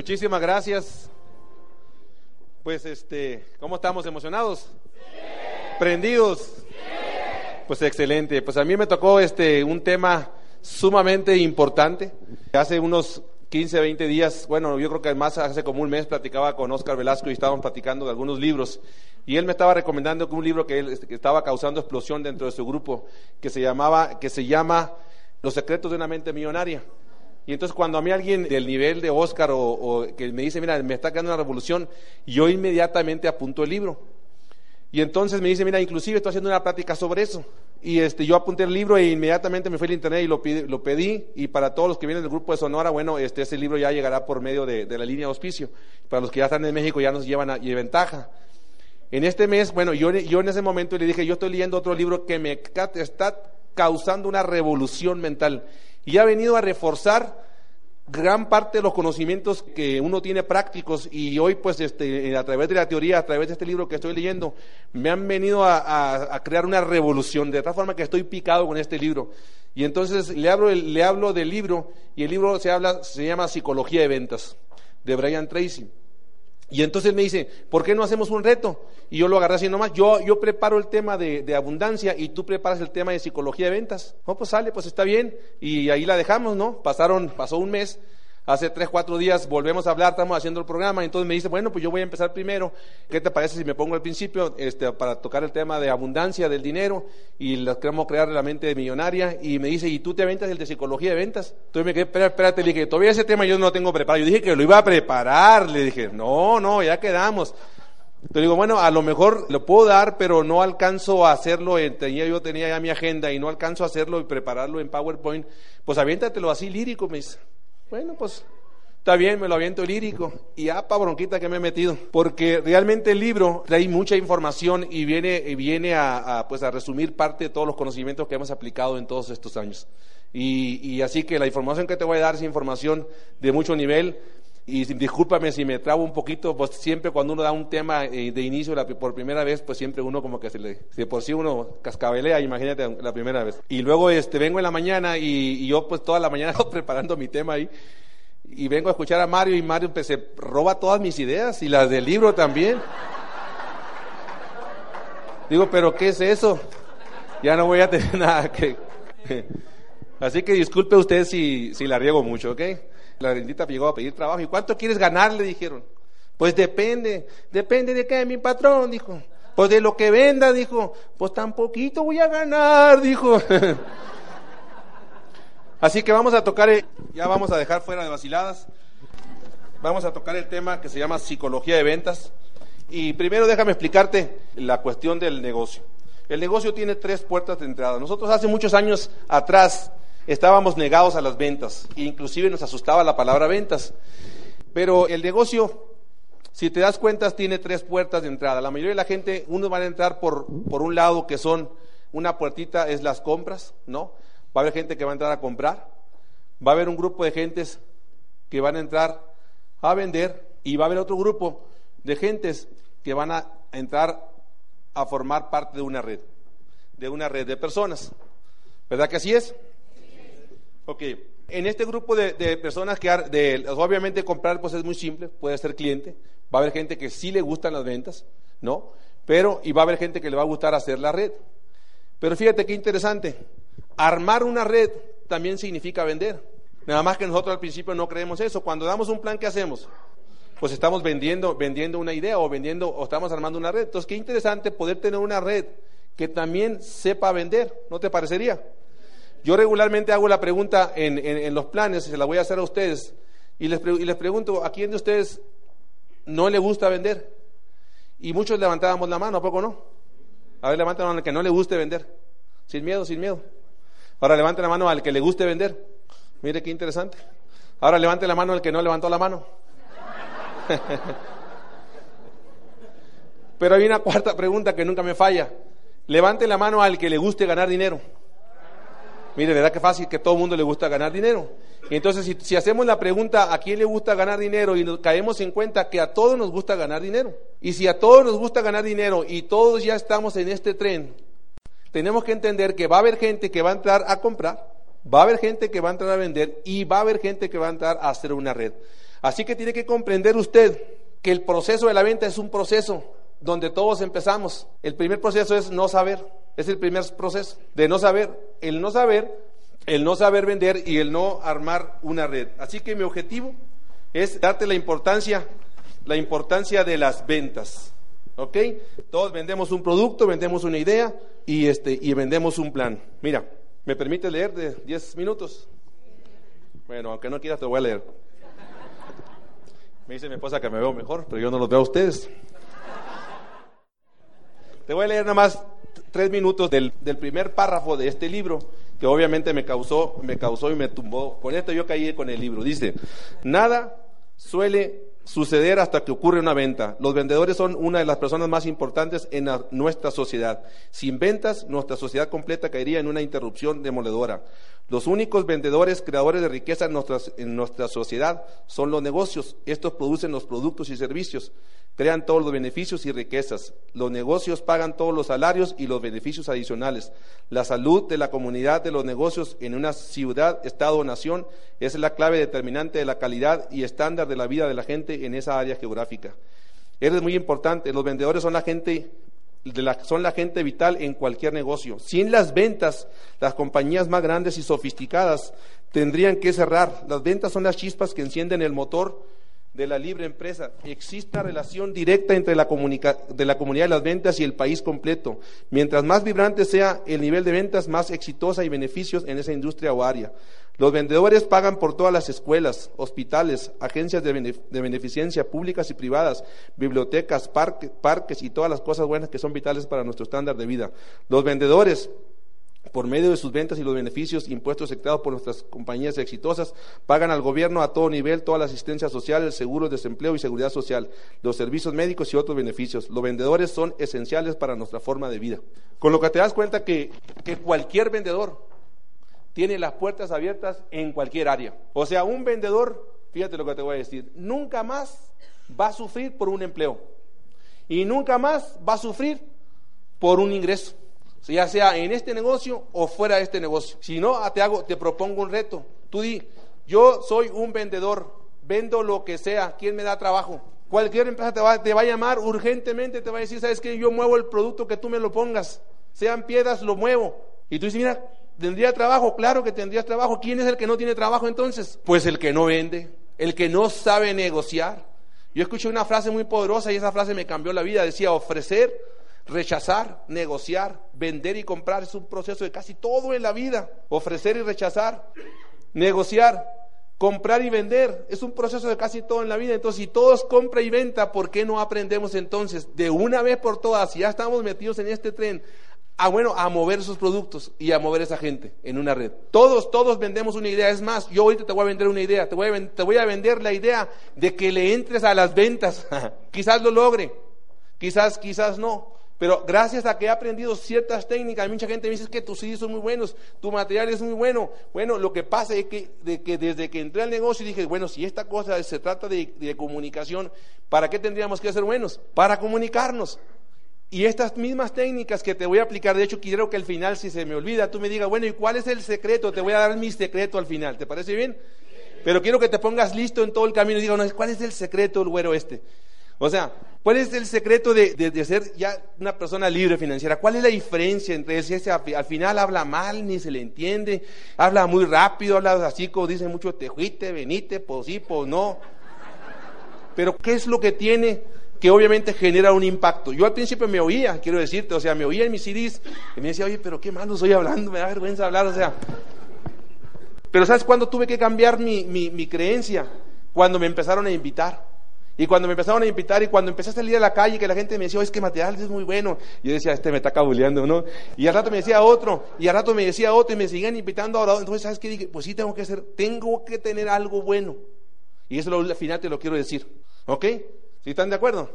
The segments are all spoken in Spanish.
Muchísimas gracias. Pues este, ¿cómo estamos? ¿Emocionados? ¿Prendidos? Pues excelente. Pues a mí me tocó este un tema sumamente importante. Hace unos 15, 20 días, bueno, yo creo que más hace como un mes platicaba con Oscar Velasco y estábamos platicando de algunos libros. Y él me estaba recomendando un libro que, él, este, que estaba causando explosión dentro de su grupo, que se llamaba, que se llama Los secretos de una mente millonaria. Y entonces cuando a mí alguien del nivel de Oscar o, que me dice, mira, me está quedando una revolución, yo inmediatamente apunto el libro. Y entonces me dice, mira, inclusive estoy haciendo una plática sobre eso. Y este, yo apunté el libro e inmediatamente me fui al internet y lo, pedí. Y para todos los que vienen del grupo de Sonora, bueno, este, ese libro ya llegará por medio de, la línea de auspicio. Para los que ya están en México ya nos llevan a, ventaja. En este mes, bueno, yo, yo en ese momento le dije, yo estoy leyendo otro libro que me está causando una revolución mental y ha venido a reforzar gran parte de los conocimientos que uno tiene prácticos y hoy pues este, a través de la teoría, a través de este libro que estoy leyendo, me han venido a, crear una revolución, de tal forma que estoy picado con este libro. Y entonces le hablo, le hablo del libro y el libro se, habla, se llama Psicología de Ventas, de Brian Tracy. Y entonces me dice, ¿por qué no hacemos un reto? Y yo lo agarré así nomás. Yo, yo preparo el tema de, de, abundancia y tú preparas el tema de psicología de ventas. No, pues sale, pues está bien. Y ahí la dejamos, ¿no? Pasaron, pasó un mes. Hace tres, cuatro días volvemos a hablar, estamos haciendo el programa, entonces me dice, bueno, pues yo voy a empezar primero. ¿Qué te parece si me pongo al principio este, para tocar el tema de abundancia del dinero y las queremos crear la mente millonaria? Y me dice, ¿y tú te aventas el de psicología de ventas? Entonces me quedé, espera, espérate, le dije, todavía ese tema yo no lo tengo preparado. Yo dije que lo iba a preparar, le dije, no, no, ya quedamos. Entonces digo, bueno, a lo mejor lo puedo dar, pero no alcanzo a hacerlo, tenía, yo tenía ya mi agenda y no alcanzo a hacerlo y prepararlo en PowerPoint. Pues aviéntatelo así lírico, me dice. Bueno, pues está bien, me lo aviento lírico. Y apa bronquita que me he metido. Porque realmente el libro trae mucha información y viene, viene a, pues a resumir parte de todos los conocimientos que hemos aplicado en todos estos años. Y, y así que la información que te voy a dar es información de mucho nivel. Y discúlpame si me trabo un poquito, pues siempre cuando uno da un tema eh, de inicio por primera vez, pues siempre uno como que se le, si por sí uno cascabelea, imagínate la primera vez. Y luego este, vengo en la mañana y, yo pues toda la mañana preparando mi tema ahí y vengo a escuchar a Mario y Mario pues, se roba todas mis ideas y las del libro también. Digo, pero ¿qué es eso? Ya no voy a tener nada que... Así que disculpe usted si, si la riego mucho, ¿ok? La bendita llegó a pedir trabajo. ¿Y cuánto quieres ganar? Le dijeron. Pues depende. ¿Depende de qué? Mi patrón, dijo. Pues de lo que venda, dijo. Pues tan poquito voy a ganar, dijo. Así que vamos a tocar, ya vamos a dejar fuera de vaciladas. Vamos a tocar el tema que se llama psicología de ventas. Y primero déjame explicarte la cuestión del negocio. El negocio tiene tres puertas de entrada. Nosotros hace muchos años atrás estábamos negados a las ventas, inclusive nos asustaba la palabra ventas. Pero el negocio, si te das cuenta, tiene tres puertas de entrada. La mayoría de la gente, uno va a entrar por, por un lado que son, una puertita es las compras, ¿no? Va a haber gente que va a entrar a comprar, va a haber un grupo de gentes que van a entrar a vender y va a haber otro grupo de gentes que van a entrar a formar parte de una red, de una red de personas. ¿Verdad que así es? Ok, en este grupo de, personas que, de, obviamente comprar pues es muy simple, puede ser cliente, va a haber gente que sí le gustan las ventas, ¿no? Pero, y va a haber gente que le va a gustar hacer la red. Pero fíjate qué interesante, armar una red también significa vender. Nada más que nosotros al principio no creemos eso. Cuando damos un plan, ¿qué hacemos? Pues estamos vendiendo, vendiendo una idea o vendiendo o estamos armando una red. Entonces, qué interesante poder tener una red que también sepa vender, ¿no te parecería? Yo regularmente hago la pregunta en, los planes, y se la voy a hacer a ustedes, y les, y les pregunto, ¿a quién de ustedes no le gusta vender? Y muchos levantábamos la mano, ¿a poco no? A ver, levanten la mano al que no le guste vender. Sin miedo, sin miedo. Ahora levante la mano al que le guste vender. Mire qué interesante. Ahora levante la mano al que no levantó la mano. Pero hay una cuarta pregunta que nunca me falla. Levante la mano al que le guste ganar dinero. Mire, ¿verdad que fácil que todo el mundo le gusta ganar dinero? Y entonces, si, hacemos la pregunta a quién le gusta ganar dinero y nos caemos en cuenta que a todos nos gusta ganar dinero, y si a todos nos gusta ganar dinero y todos ya estamos en este tren, tenemos que entender que va a haber gente que va a entrar a comprar, va a haber gente que va a entrar a vender y va a haber gente que va a entrar a hacer una red. Así que tiene que comprender usted que el proceso de la venta es un proceso donde todos empezamos. El primer proceso es no saber, es el primer proceso de no saber. El no saber, el no saber vender y el no armar una red. Así que mi objetivo es darte la importancia, la importancia de las ventas. ¿Ok? Todos vendemos un producto, vendemos una idea y, este, y vendemos un plan. Mira, ¿me permite leer de 10 minutos? Bueno, aunque no quieras, te voy a leer. Me dice mi esposa que me veo mejor, pero yo no los veo a ustedes. Te voy a leer nada más tres minutos del, del, primer párrafo de este libro, que obviamente me causó, me causó y me tumbó. Con esto yo caí con el libro. Dice, nada suele suceder hasta que ocurre una venta. Los vendedores son una de las personas más importantes en nuestra sociedad. Sin ventas, nuestra sociedad completa caería en una interrupción demoledora. Los únicos vendedores creadores de riqueza en nuestra, sociedad son los negocios. Estos producen los productos y servicios, crean todos los beneficios y riquezas. Los negocios pagan todos los salarios y los beneficios adicionales. La salud de la comunidad de los negocios en una ciudad, estado o nación es la clave determinante de la calidad y estándar de la vida de la gente en esa área geográfica. Es muy importante, los vendedores son la gente son la gente vital en cualquier negocio. Sin las ventas, las compañías más grandes y sofisticadas tendrían que cerrar. Las ventas son las chispas que encienden el motor de la libre empresa. Existe una relación directa entre la, de la comunidad de las ventas y el país completo. Mientras más vibrante sea el nivel de ventas, más exitosa y beneficios en esa industria o área. Los vendedores pagan por todas las escuelas, hospitales, agencias de, beneficencia públicas y privadas, bibliotecas, parques y todas las cosas buenas que son vitales para nuestro estándar de vida. Los vendedores por medio de sus ventas y los beneficios impuestos executados por nuestras compañías exitosas, pagan al gobierno a todo nivel toda la asistencia social, el seguro de desempleo y seguridad social, los servicios médicos y otros beneficios. Los vendedores son esenciales para nuestra forma de vida. Con lo que te das cuenta que, que cualquier vendedor tiene las puertas abiertas en cualquier área. O sea, un vendedor, fíjate lo que te voy a decir, nunca más va a sufrir por un empleo y nunca más va a sufrir por un ingreso, ya sea en este negocio o fuera de este negocio. Si no, te hago, te propongo un reto. Tú di, yo soy un vendedor, vendo lo que sea, ¿quién me da trabajo? Cualquier empresa te va, te va a llamar urgentemente, te va a decir, ¿sabes qué? Yo muevo el producto que tú me lo pongas, sean piedras, lo muevo. Y tú dices, mira, ¿Tendría trabajo? Claro que tendrías trabajo. ¿Quién es el que no tiene trabajo entonces? Pues el que no vende, el que no sabe negociar. Yo escuché una frase muy poderosa y esa frase me cambió la vida. Decía, ofrecer, rechazar, negociar, vender y comprar es un proceso de casi todo en la vida. Ofrecer y rechazar, negociar, comprar y vender es un proceso de casi todo en la vida. Entonces, si todos compra y venta, ¿por qué no aprendemos entonces de una vez por todas? Si ya estamos metidos en este tren, a, bueno, a mover esos productos y a mover esa gente en una red. Todos, todos vendemos una idea. Es más, yo ahorita te voy a vender una idea. Te voy a, te voy a vender la idea de que le entres a las ventas. quizás lo logre, quizás, quizás no. Pero gracias a que he aprendido ciertas técnicas, mucha gente me dice que tus CDs son muy buenos, tu material es muy bueno. Bueno, lo que pasa es que, de que desde que entré al negocio dije, bueno, si esta cosa se trata de, de comunicación, ¿para qué tendríamos que ser buenos? Para comunicarnos. Y estas mismas técnicas que te voy a aplicar, de hecho quiero que al final, si se me olvida, tú me digas, bueno, ¿y cuál es el secreto? Te voy a dar mi secreto al final, ¿te parece bien? Pero quiero que te pongas listo en todo el camino y digas, ¿cuál es el secreto del güero este? O sea, ¿cuál es el secreto de, de, ser ya una persona libre financiera? ¿Cuál es la diferencia entre ese, al final habla mal, ni se le entiende, habla muy rápido, habla así como dice mucho, te fuiste, venite, pues sí, pues no. Pero ¿qué es lo que tiene que obviamente genera un impacto. Yo al principio me oía, quiero decirte, o sea, me oía en mis CDs y me decía, oye, pero qué malo estoy hablando, me da vergüenza hablar, o sea. Pero ¿sabes cuándo tuve que cambiar mi, mi, creencia? Cuando me empezaron a invitar. Y cuando me empezaron a invitar y cuando empecé a salir a la calle, que la gente me decía, oh, es que material es muy bueno. Y yo decía, este me está cabuleando, ¿no? Y al rato me decía otro, y al rato me decía otro, y me siguen invitando ahora. Entonces, ¿sabes qué? Dije, pues sí, tengo que hacer, tengo que tener algo bueno. Y eso al final te lo quiero decir. ¿Ok? ¿Sí están de acuerdo?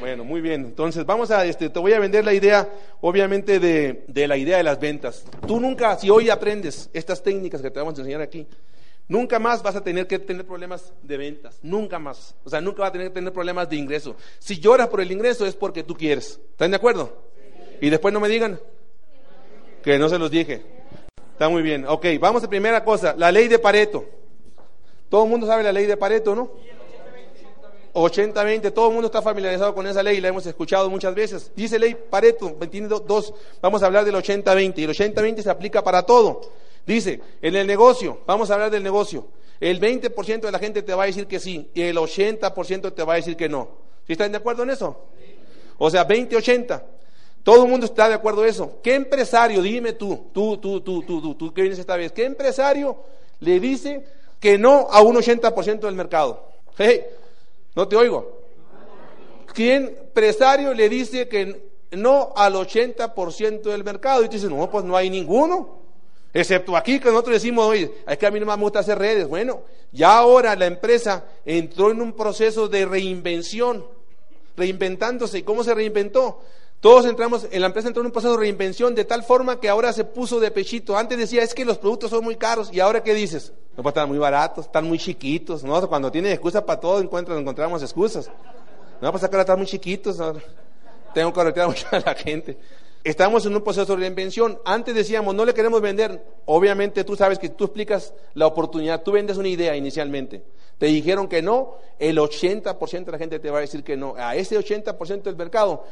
Bueno, muy bien. Entonces, vamos a, este, te voy a vender la idea, obviamente, de, de, la idea de las ventas. Tú nunca, si hoy aprendes estas técnicas que te vamos a enseñar aquí, nunca más vas a tener que tener problemas de ventas. Nunca más. O sea, nunca vas a tener que tener problemas de ingreso. Si lloras por el ingreso es porque tú quieres. ¿Están de acuerdo? Y después no me digan que no se los dije. Está muy bien. Ok, vamos a primera cosa, la ley de Pareto. Todo el mundo sabe la ley de Pareto, ¿no? 80-20, todo el mundo está familiarizado con esa ley, la hemos escuchado muchas veces. Dice ley Pareto, tiene dos, vamos a hablar del 80-20, y el 80-20 se aplica para todo. Dice, en el negocio, vamos a hablar del negocio, el 20% de la gente te va a decir que sí, y el 80% te va a decir que no. ¿Sí están de acuerdo en eso? O sea, 20-80. Todo el mundo está de acuerdo en eso. ¿Qué empresario, dime tú, tú, tú, tú, tú, tú, tú que vienes esta vez, qué empresario le dice que no a un 80% del mercado? Hey, no te oigo. ¿Quién empresario le dice que no al 80% del mercado? Y tú dices, no, pues no hay ninguno. Excepto aquí que nosotros decimos, oye, es que a mí no me gusta hacer redes. Bueno, ya ahora la empresa entró en un proceso de reinvención, reinventándose. ¿Y cómo se reinventó? Todos entramos, en la empresa entró en un proceso de reinvención de tal forma que ahora se puso de pechito. Antes decía, es que los productos son muy caros. ¿Y ahora qué dices? No, pues están muy baratos, están muy chiquitos. ¿no? Cuando tienen excusa para todo, encuentran, encontramos excusas. No, pues acá están muy chiquitos. Tengo que retirar mucho a la gente. Estamos en un proceso de reinvención. Antes decíamos, no le queremos vender. Obviamente tú sabes que tú explicas la oportunidad, tú vendes una idea inicialmente. Te dijeron que no, el 80% de la gente te va a decir que no. A ese 80% del mercado,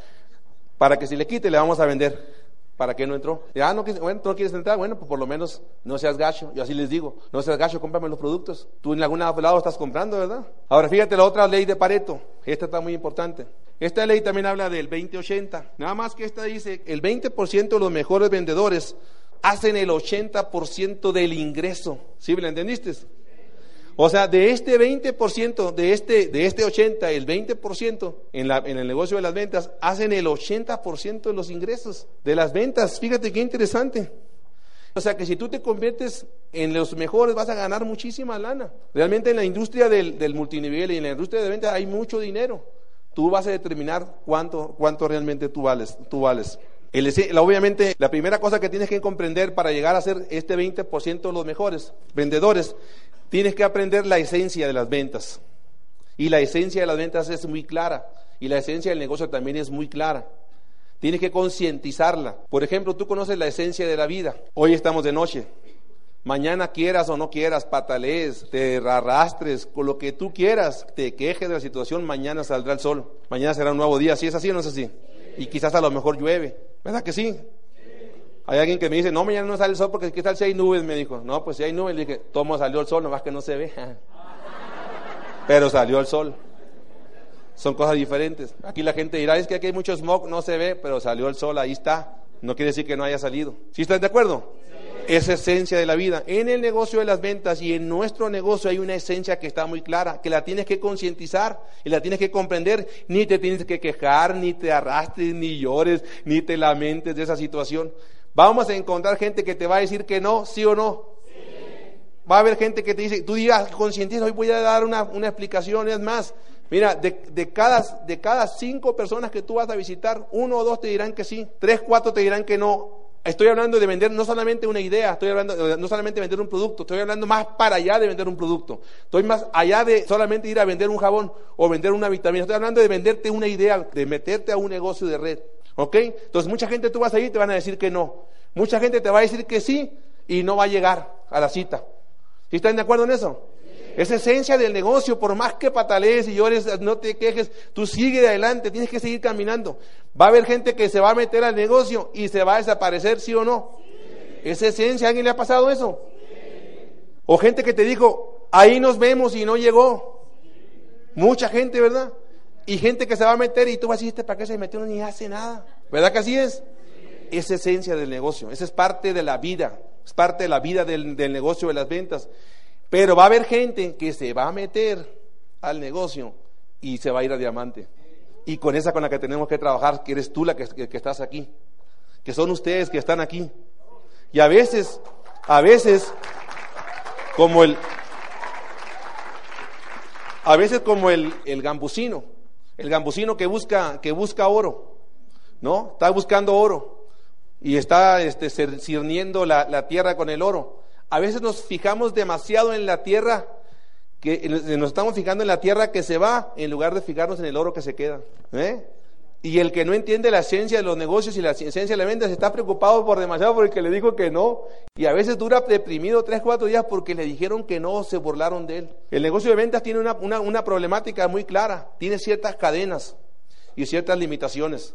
para que se le quite, le vamos a vender. ¿Para qué no entró? Ah, no, bueno, ¿tú no quieres entrar? Bueno, pues por lo menos no seas gacho. Yo así les digo, no seas gacho, cómprame los productos. Tú en algún lado estás comprando, ¿verdad? Ahora fíjate la otra ley de Pareto. Esta está muy importante. Esta ley también habla del 20-80. Nada más que esta dice, el 20% de los mejores vendedores hacen el 80% del ingreso. ¿Sí me lo entendiste? O sea, de este 20%, de este, de este 80, el 20% en, el negocio de las ventas, hacen el 80% de los ingresos de las ventas. Fíjate qué interesante. O sea que si tú te conviertes en los mejores vas a ganar muchísima lana. Realmente en la industria del, multinivel y en la industria de ventas hay mucho dinero. Tú vas a determinar cuánto, cuánto realmente tú vales. Tú vales. Obviamente, la primera cosa que tienes que comprender para llegar a ser este 20% de los mejores vendedores Tienes que aprender la esencia de las ventas. Y la esencia de las ventas es muy clara. Y la esencia del negocio también es muy clara. Tienes que concientizarla. Por ejemplo, tú conoces la esencia de la vida. Hoy estamos de noche. Mañana quieras o no quieras, patalees, te arrastres, con lo que tú quieras, te quejes de la situación, mañana saldrá el sol. Mañana será un nuevo día. ¿Sí es así o no es así? Y quizás a lo mejor llueve. ¿Verdad que sí? Hay alguien que me dice, no, mañana no sale el sol porque tal si hay nubes, me dijo. No, pues si hay nubes, le dije, tomo salió el sol, nomás que no se ve. Pero salió el sol. Son cosas diferentes. Aquí la gente dirá, es que aquí hay mucho smog, no se ve, pero salió el sol, ahí está. No quiere decir que no haya salido. ¿Sí están de acuerdo? Es esencia de la vida. En el negocio de las ventas y en nuestro negocio hay una esencia que está muy clara, que la tienes que concientizar y la tienes que comprender. Ni te tienes que quejar, ni te arrastres, ni llores, ni te lamentes de esa situación. Vamos a encontrar gente que te va a decir que no, sí o no. Va a haber gente que te dice, tú digas, concientiza, hoy voy a dar una, una explicación, es más, mira, de, de, cada, de cada cinco personas que tú vas a visitar, uno o dos te dirán que sí, tres, cuatro te dirán que no. Estoy hablando de vender no solamente una idea, estoy hablando no solamente de vender un producto, estoy hablando más para allá de vender un producto. Estoy más allá de solamente ir a vender un jabón o vender una vitamina. Estoy hablando de venderte una idea, de meterte a un negocio de red. ¿Ok? Entonces mucha gente tú vas a ir y te van a decir que no. Mucha gente te va a decir que sí y no va a llegar a la cita. ¿Sí están de acuerdo en eso? Es esencia del negocio, por más que patalees y llores, no te quejes, tú sigue adelante, tienes que seguir caminando. Va a haber gente que se va a meter al negocio y se va a desaparecer, ¿sí o no? Es esencia, ¿a alguien le ha pasado eso? O gente que te dijo, ahí nos vemos y no llegó. Mucha gente, ¿verdad? Y gente que se va a meter y tú vas a decir, ¿este ¿para qué se metió? Ni hace nada. ¿Verdad que así es? Es esencia del negocio. Esa es parte de la vida. Es parte de la vida del, negocio de las ventas. Pero va a haber gente que se va a meter al negocio y se va a ir a diamante. Y con esa con la que tenemos que trabajar, que eres tú la que, que estás aquí. Que son ustedes que están aquí. Y a veces, a veces, como el, a veces como el, el gambusino, el gambusino que busca, que busca oro, ¿no? Está buscando oro y está este, cirniendo la, la tierra con el oro. A veces nos fijamos demasiado en la tierra, que nos estamos fijando en la tierra que se va en lugar de fijarnos en el oro que se queda. ¿eh? Y el que no entiende la esencia de los negocios y la esencia de la venta está preocupado por demasiado porque le dijo que no. Y a veces dura deprimido tres, cuatro días porque le dijeron que no, se burlaron de él. El negocio de ventas tiene una, una problemática muy clara. Tiene ciertas cadenas y ciertas limitaciones.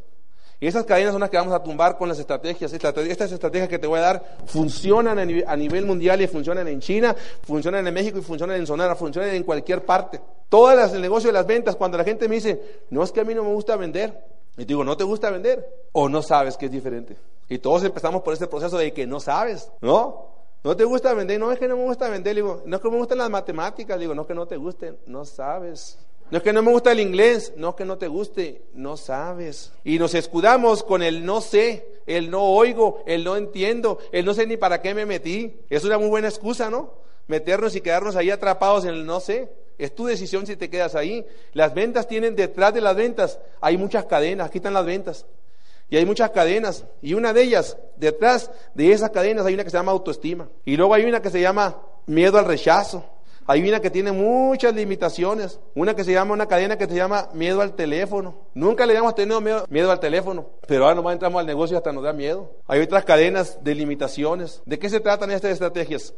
Y esas cadenas son las que vamos a tumbar con las estrategias. Estas estrategias que te voy a dar funcionan a nivel mundial y funcionan en China, funcionan en México y funcionan en Sonora, funcionan en cualquier parte. Todas las, el negocio de las ventas, cuando la gente me dice, no es que a mí no me gusta vender, y digo, ¿no te gusta vender? O no sabes que es diferente. Y todos empezamos por este proceso de que no sabes, ¿no? ¿No te gusta vender? No es que no me gusta vender, digo, no es que me gustan las matemáticas, digo, no es que no te gusten, no sabes. No es que no me gusta el inglés, no es que no te guste, no sabes. Y nos escudamos con el no sé, el no oigo, el no entiendo, el no sé ni para qué me metí. Es una muy buena excusa, ¿no? Meternos y quedarnos ahí atrapados en el no sé. Es tu decisión si te quedas ahí. Las ventas tienen detrás de las ventas, hay muchas cadenas, aquí están las ventas. Y hay muchas cadenas. Y una de ellas, detrás de esas cadenas hay una que se llama autoestima. Y luego hay una que se llama miedo al rechazo. Hay una que tiene muchas limitaciones. Una que se llama, una cadena que se llama miedo al teléfono. Nunca le hemos tenido miedo, miedo al teléfono, pero ahora nomás entramos al negocio y hasta nos da miedo. Hay otras cadenas de limitaciones. ¿De qué se tratan estas estrategias?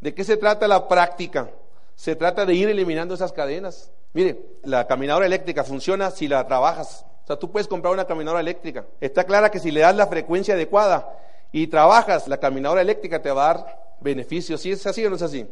¿De qué se trata la práctica? Se trata de ir eliminando esas cadenas. Mire, la caminadora eléctrica funciona si la trabajas. O sea, tú puedes comprar una caminadora eléctrica. Está clara que si le das la frecuencia adecuada y trabajas, la caminadora eléctrica te va a dar beneficios. ¿Sí es así o no es así?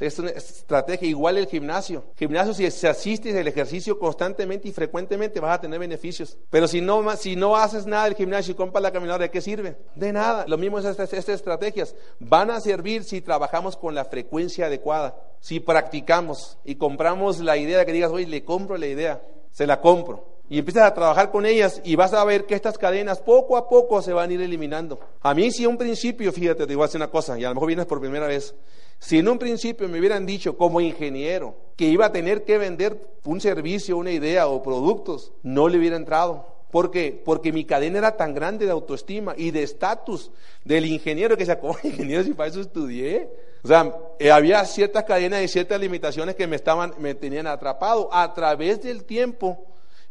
Es una estrategia igual el gimnasio. Gimnasio, si se asistes al ejercicio constantemente y frecuentemente, vas a tener beneficios. Pero si no, si no haces nada del gimnasio y compras la caminadora, ¿de qué sirve? De nada. Lo mismo es estas, estas estrategias. Van a servir si trabajamos con la frecuencia adecuada. Si practicamos y compramos la idea que digas, oye, le compro la idea, se la compro y empiezas a trabajar con ellas y vas a ver que estas cadenas poco a poco se van a ir eliminando. A mí si un principio, fíjate, te digo a hacer una cosa, y a lo mejor vienes por primera vez, si en un principio me hubieran dicho como ingeniero que iba a tener que vender un servicio, una idea o productos, no le hubiera entrado. ¿Por qué? Porque mi cadena era tan grande de autoestima y de estatus del ingeniero que se como ingeniero si para eso estudié. O sea, eh, había ciertas cadenas y ciertas limitaciones que me estaban, me tenían atrapado. A través del tiempo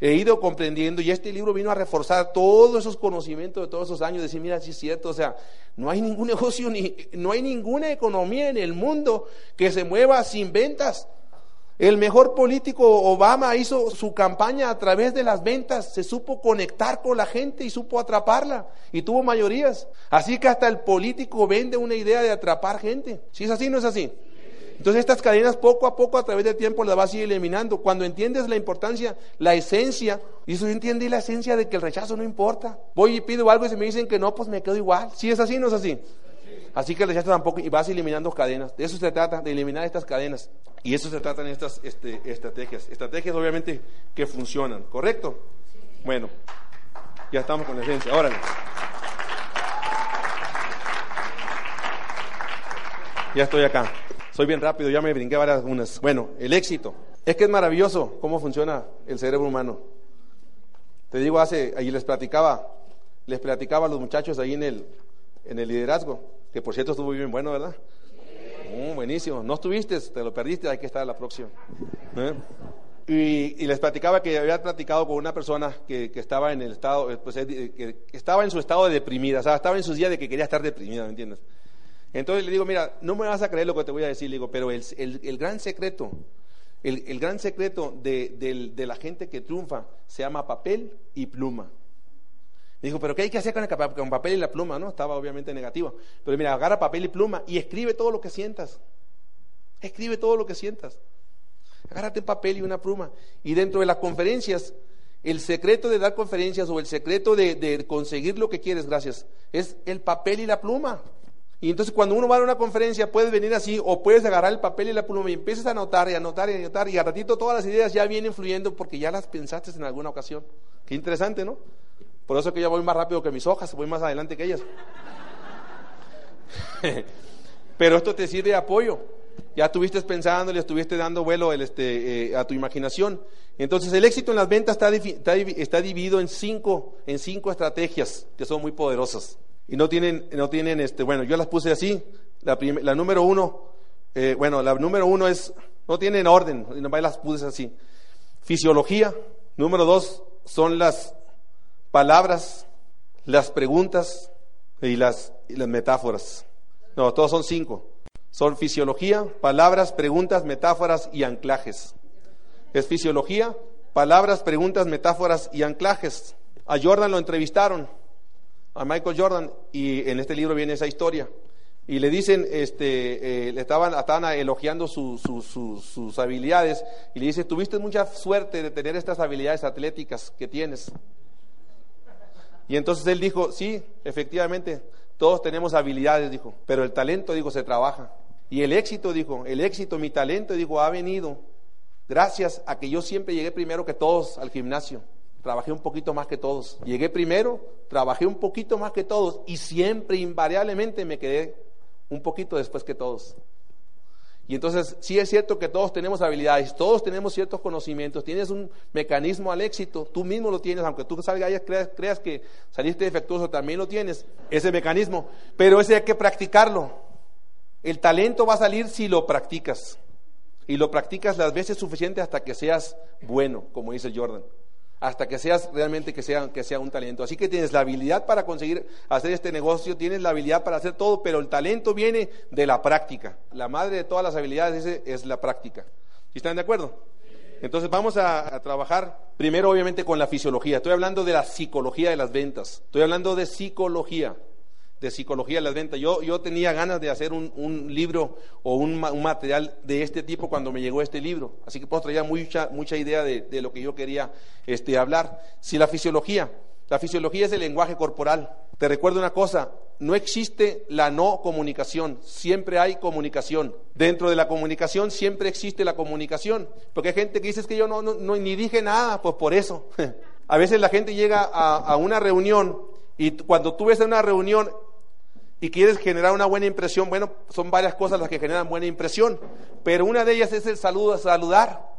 he ido comprendiendo y este libro vino a reforzar todos esos conocimientos de todos esos años, decir, mira, sí es cierto, o sea, no hay ningún negocio, ni, no hay ninguna economía en el mundo que se mueva sin ventas. El mejor político Obama hizo su campaña a través de las ventas, se supo conectar con la gente y supo atraparla y tuvo mayorías. Así que hasta el político vende una idea de atrapar gente. Si es así, no es así. Entonces estas cadenas poco a poco a través del tiempo las vas a ir eliminando. Cuando entiendes la importancia, la esencia, y eso yo entendí la esencia de que el rechazo no importa. Voy y pido algo y si me dicen que no, pues me quedo igual. Si es así, no es así. Así que el rechazo tampoco, y vas eliminando cadenas. De eso se trata, de eliminar estas cadenas. Y eso se trata en estas este, estrategias. Estrategias obviamente que funcionan, ¿correcto? Bueno, ya estamos con la esencia. Órale. Ya estoy acá. Soy bien rápido, ya me brinqué varias unas. Bueno, el éxito. Es que es maravilloso cómo funciona el cerebro humano. Te digo, hace, ahí les platicaba, les platicaba a los muchachos ahí en el, en el liderazgo, que por cierto estuvo bien bueno, ¿verdad? Mm, buenísimo. No estuviste, te lo perdiste, hay que estar a la próxima. ¿Eh? Y, les platicaba que había platicado con una persona que, estaba en el estado, eh, pues, eh, que estaba en su estado de deprimida, o sea, estaba en sus días de que quería estar deprimida, ¿me entiendes? Entonces le digo, mira, no me vas a creer lo que te voy a decir, le digo, pero el, gran secreto, el, gran secreto de, la gente que triunfa se llama papel y pluma. Me dijo, pero ¿qué hay que hacer con el con papel y la pluma? No, estaba obviamente negativo. Pero mira, agarra papel y pluma y escribe todo lo que sientas. Escribe todo lo que sientas. Agárrate un papel y una pluma. Y dentro de las conferencias, el secreto de dar conferencias o el secreto de, de conseguir lo que quieres, gracias, es el papel y la pluma. Y entonces cuando uno va a una conferencia puedes venir así o puedes agarrar el papel y la pluma y empiezas a anotar y anotar y anotar y a ratito todas las ideas ya vienen fluyendo porque ya las pensaste en alguna ocasión. Qué interesante, ¿no? Por eso que yo voy más rápido que mis hojas, voy más adelante que ellas. Pero esto te sirve de apoyo. Ya estuviste pensando, le estuviste dando vuelo este, eh, a tu imaginación. Entonces el éxito en las ventas está, está dividido en cinco, en cinco estrategias que son muy poderosas y no tienen, no tienen, este, bueno, yo las puse así. La, la número uno, eh, bueno, la número uno es, no tienen orden, y nomás las puse así. Fisiología, número dos, son las palabras, las preguntas y las, y las metáforas. No, todos son cinco. Son fisiología, palabras, preguntas, metáforas y anclajes. Es fisiología, palabras, preguntas, metáforas y anclajes. A Jordan lo entrevistaron, a Michael Jordan, y en este libro viene esa historia. Y le dicen, este, eh, le estaban, estaban elogiando sus habilidades, y le dice, tuviste mucha suerte de tener estas habilidades atléticas que tienes. Y entonces él dijo, sí, efectivamente, todos tenemos habilidades, dijo, pero el talento, dijo, se trabaja. Y el éxito, dijo, el éxito, mi talento, dijo, ha venido gracias a que yo siempre llegué primero que todos al gimnasio. Trabajé un poquito más que todos. Llegué primero, trabajé un poquito más que todos y siempre invariablemente me quedé un poquito después que todos. Y entonces sí es cierto que todos tenemos habilidades, todos tenemos ciertos conocimientos, tienes un mecanismo al éxito, tú mismo lo tienes, aunque tú salgas y creas, creas que saliste defectuoso, también lo tienes, ese mecanismo, pero ese hay que practicarlo. El talento va a salir si lo practicas. Y lo practicas las veces suficientes hasta que seas bueno, como dice Jordan. Hasta que seas realmente que sea, que sea un talento. Así que tienes la habilidad para conseguir hacer este negocio, tienes la habilidad para hacer todo, pero el talento viene de la práctica. La madre de todas las habilidades es, la práctica. ¿Están de acuerdo? Entonces vamos a, trabajar primero obviamente con la fisiología. Estoy hablando de la psicología de las ventas. Estoy hablando de psicología de psicología de las ventas. Yo, yo tenía ganas de hacer un, un libro o un, material de este tipo cuando me llegó este libro. Así que pues traía mucha, mucha idea de, de, lo que yo quería este, hablar. Si la fisiología, la fisiología es el lenguaje corporal. Te recuerdo una cosa, no existe la no comunicación, siempre hay comunicación. Dentro de la comunicación siempre existe la comunicación. Porque hay gente que dice es que yo no, no, no ni dije nada, pues por eso. A veces la gente llega a, a una reunión y cuando tú ves en una reunión y quieres generar una buena impresión, bueno, son varias cosas las que generan buena impresión, pero una de ellas es el saludo, saludar.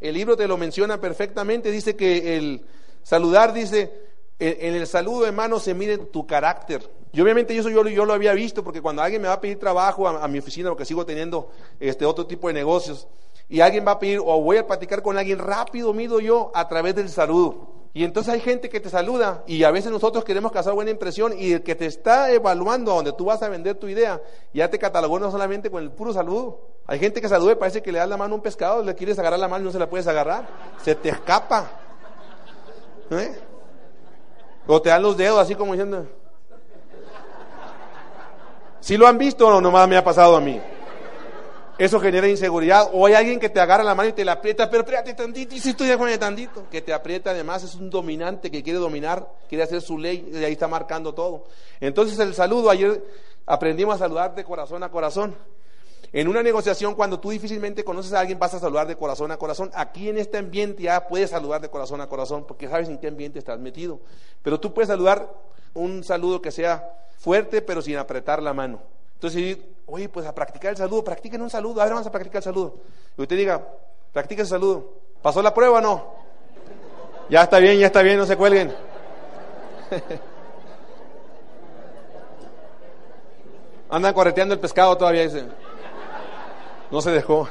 El libro te lo menciona perfectamente, dice que el saludar, dice, en el saludo de mano se mide tu carácter. Y obviamente eso yo, yo lo había visto, porque cuando alguien me va a pedir trabajo a, a mi oficina, porque sigo teniendo este otro tipo de negocios, y alguien va a pedir, o voy a platicar con alguien rápido, mido yo a través del saludo. Y entonces hay gente que te saluda y a veces nosotros queremos causar buena impresión y el que te está evaluando a donde tú vas a vender tu idea ya te catalogó no solamente con el puro saludo. Hay gente que saluda parece que le das la mano a un pescado, le quieres agarrar la mano y no se la puedes agarrar. Se te escapa. ¿Eh? O te dan los dedos así como diciendo... ¿Sí lo han visto o no? Nomás me ha pasado a mí. Eso genera inseguridad. O hay alguien que te agarra la mano y te la aprieta, pero apriétate tantito, y si estoy de tantito, que te aprieta además, es un dominante que quiere dominar, quiere hacer su ley, y ahí está marcando todo. Entonces el saludo, ayer aprendimos a saludar de corazón a corazón. En una negociación, cuando tú difícilmente conoces a alguien, vas a saludar de corazón a corazón. Aquí en este ambiente ya puedes saludar de corazón a corazón, porque sabes en qué ambiente estás metido. Pero tú puedes saludar un saludo que sea fuerte, pero sin apretar la mano. Entonces, oye, pues a practicar el saludo, practiquen un saludo, ahora vamos a practicar el saludo. Y usted diga, practique el saludo. ¿Pasó la prueba o no? Ya está bien, ya está bien, no se cuelguen. Andan correteando el pescado todavía, dice. No se dejó.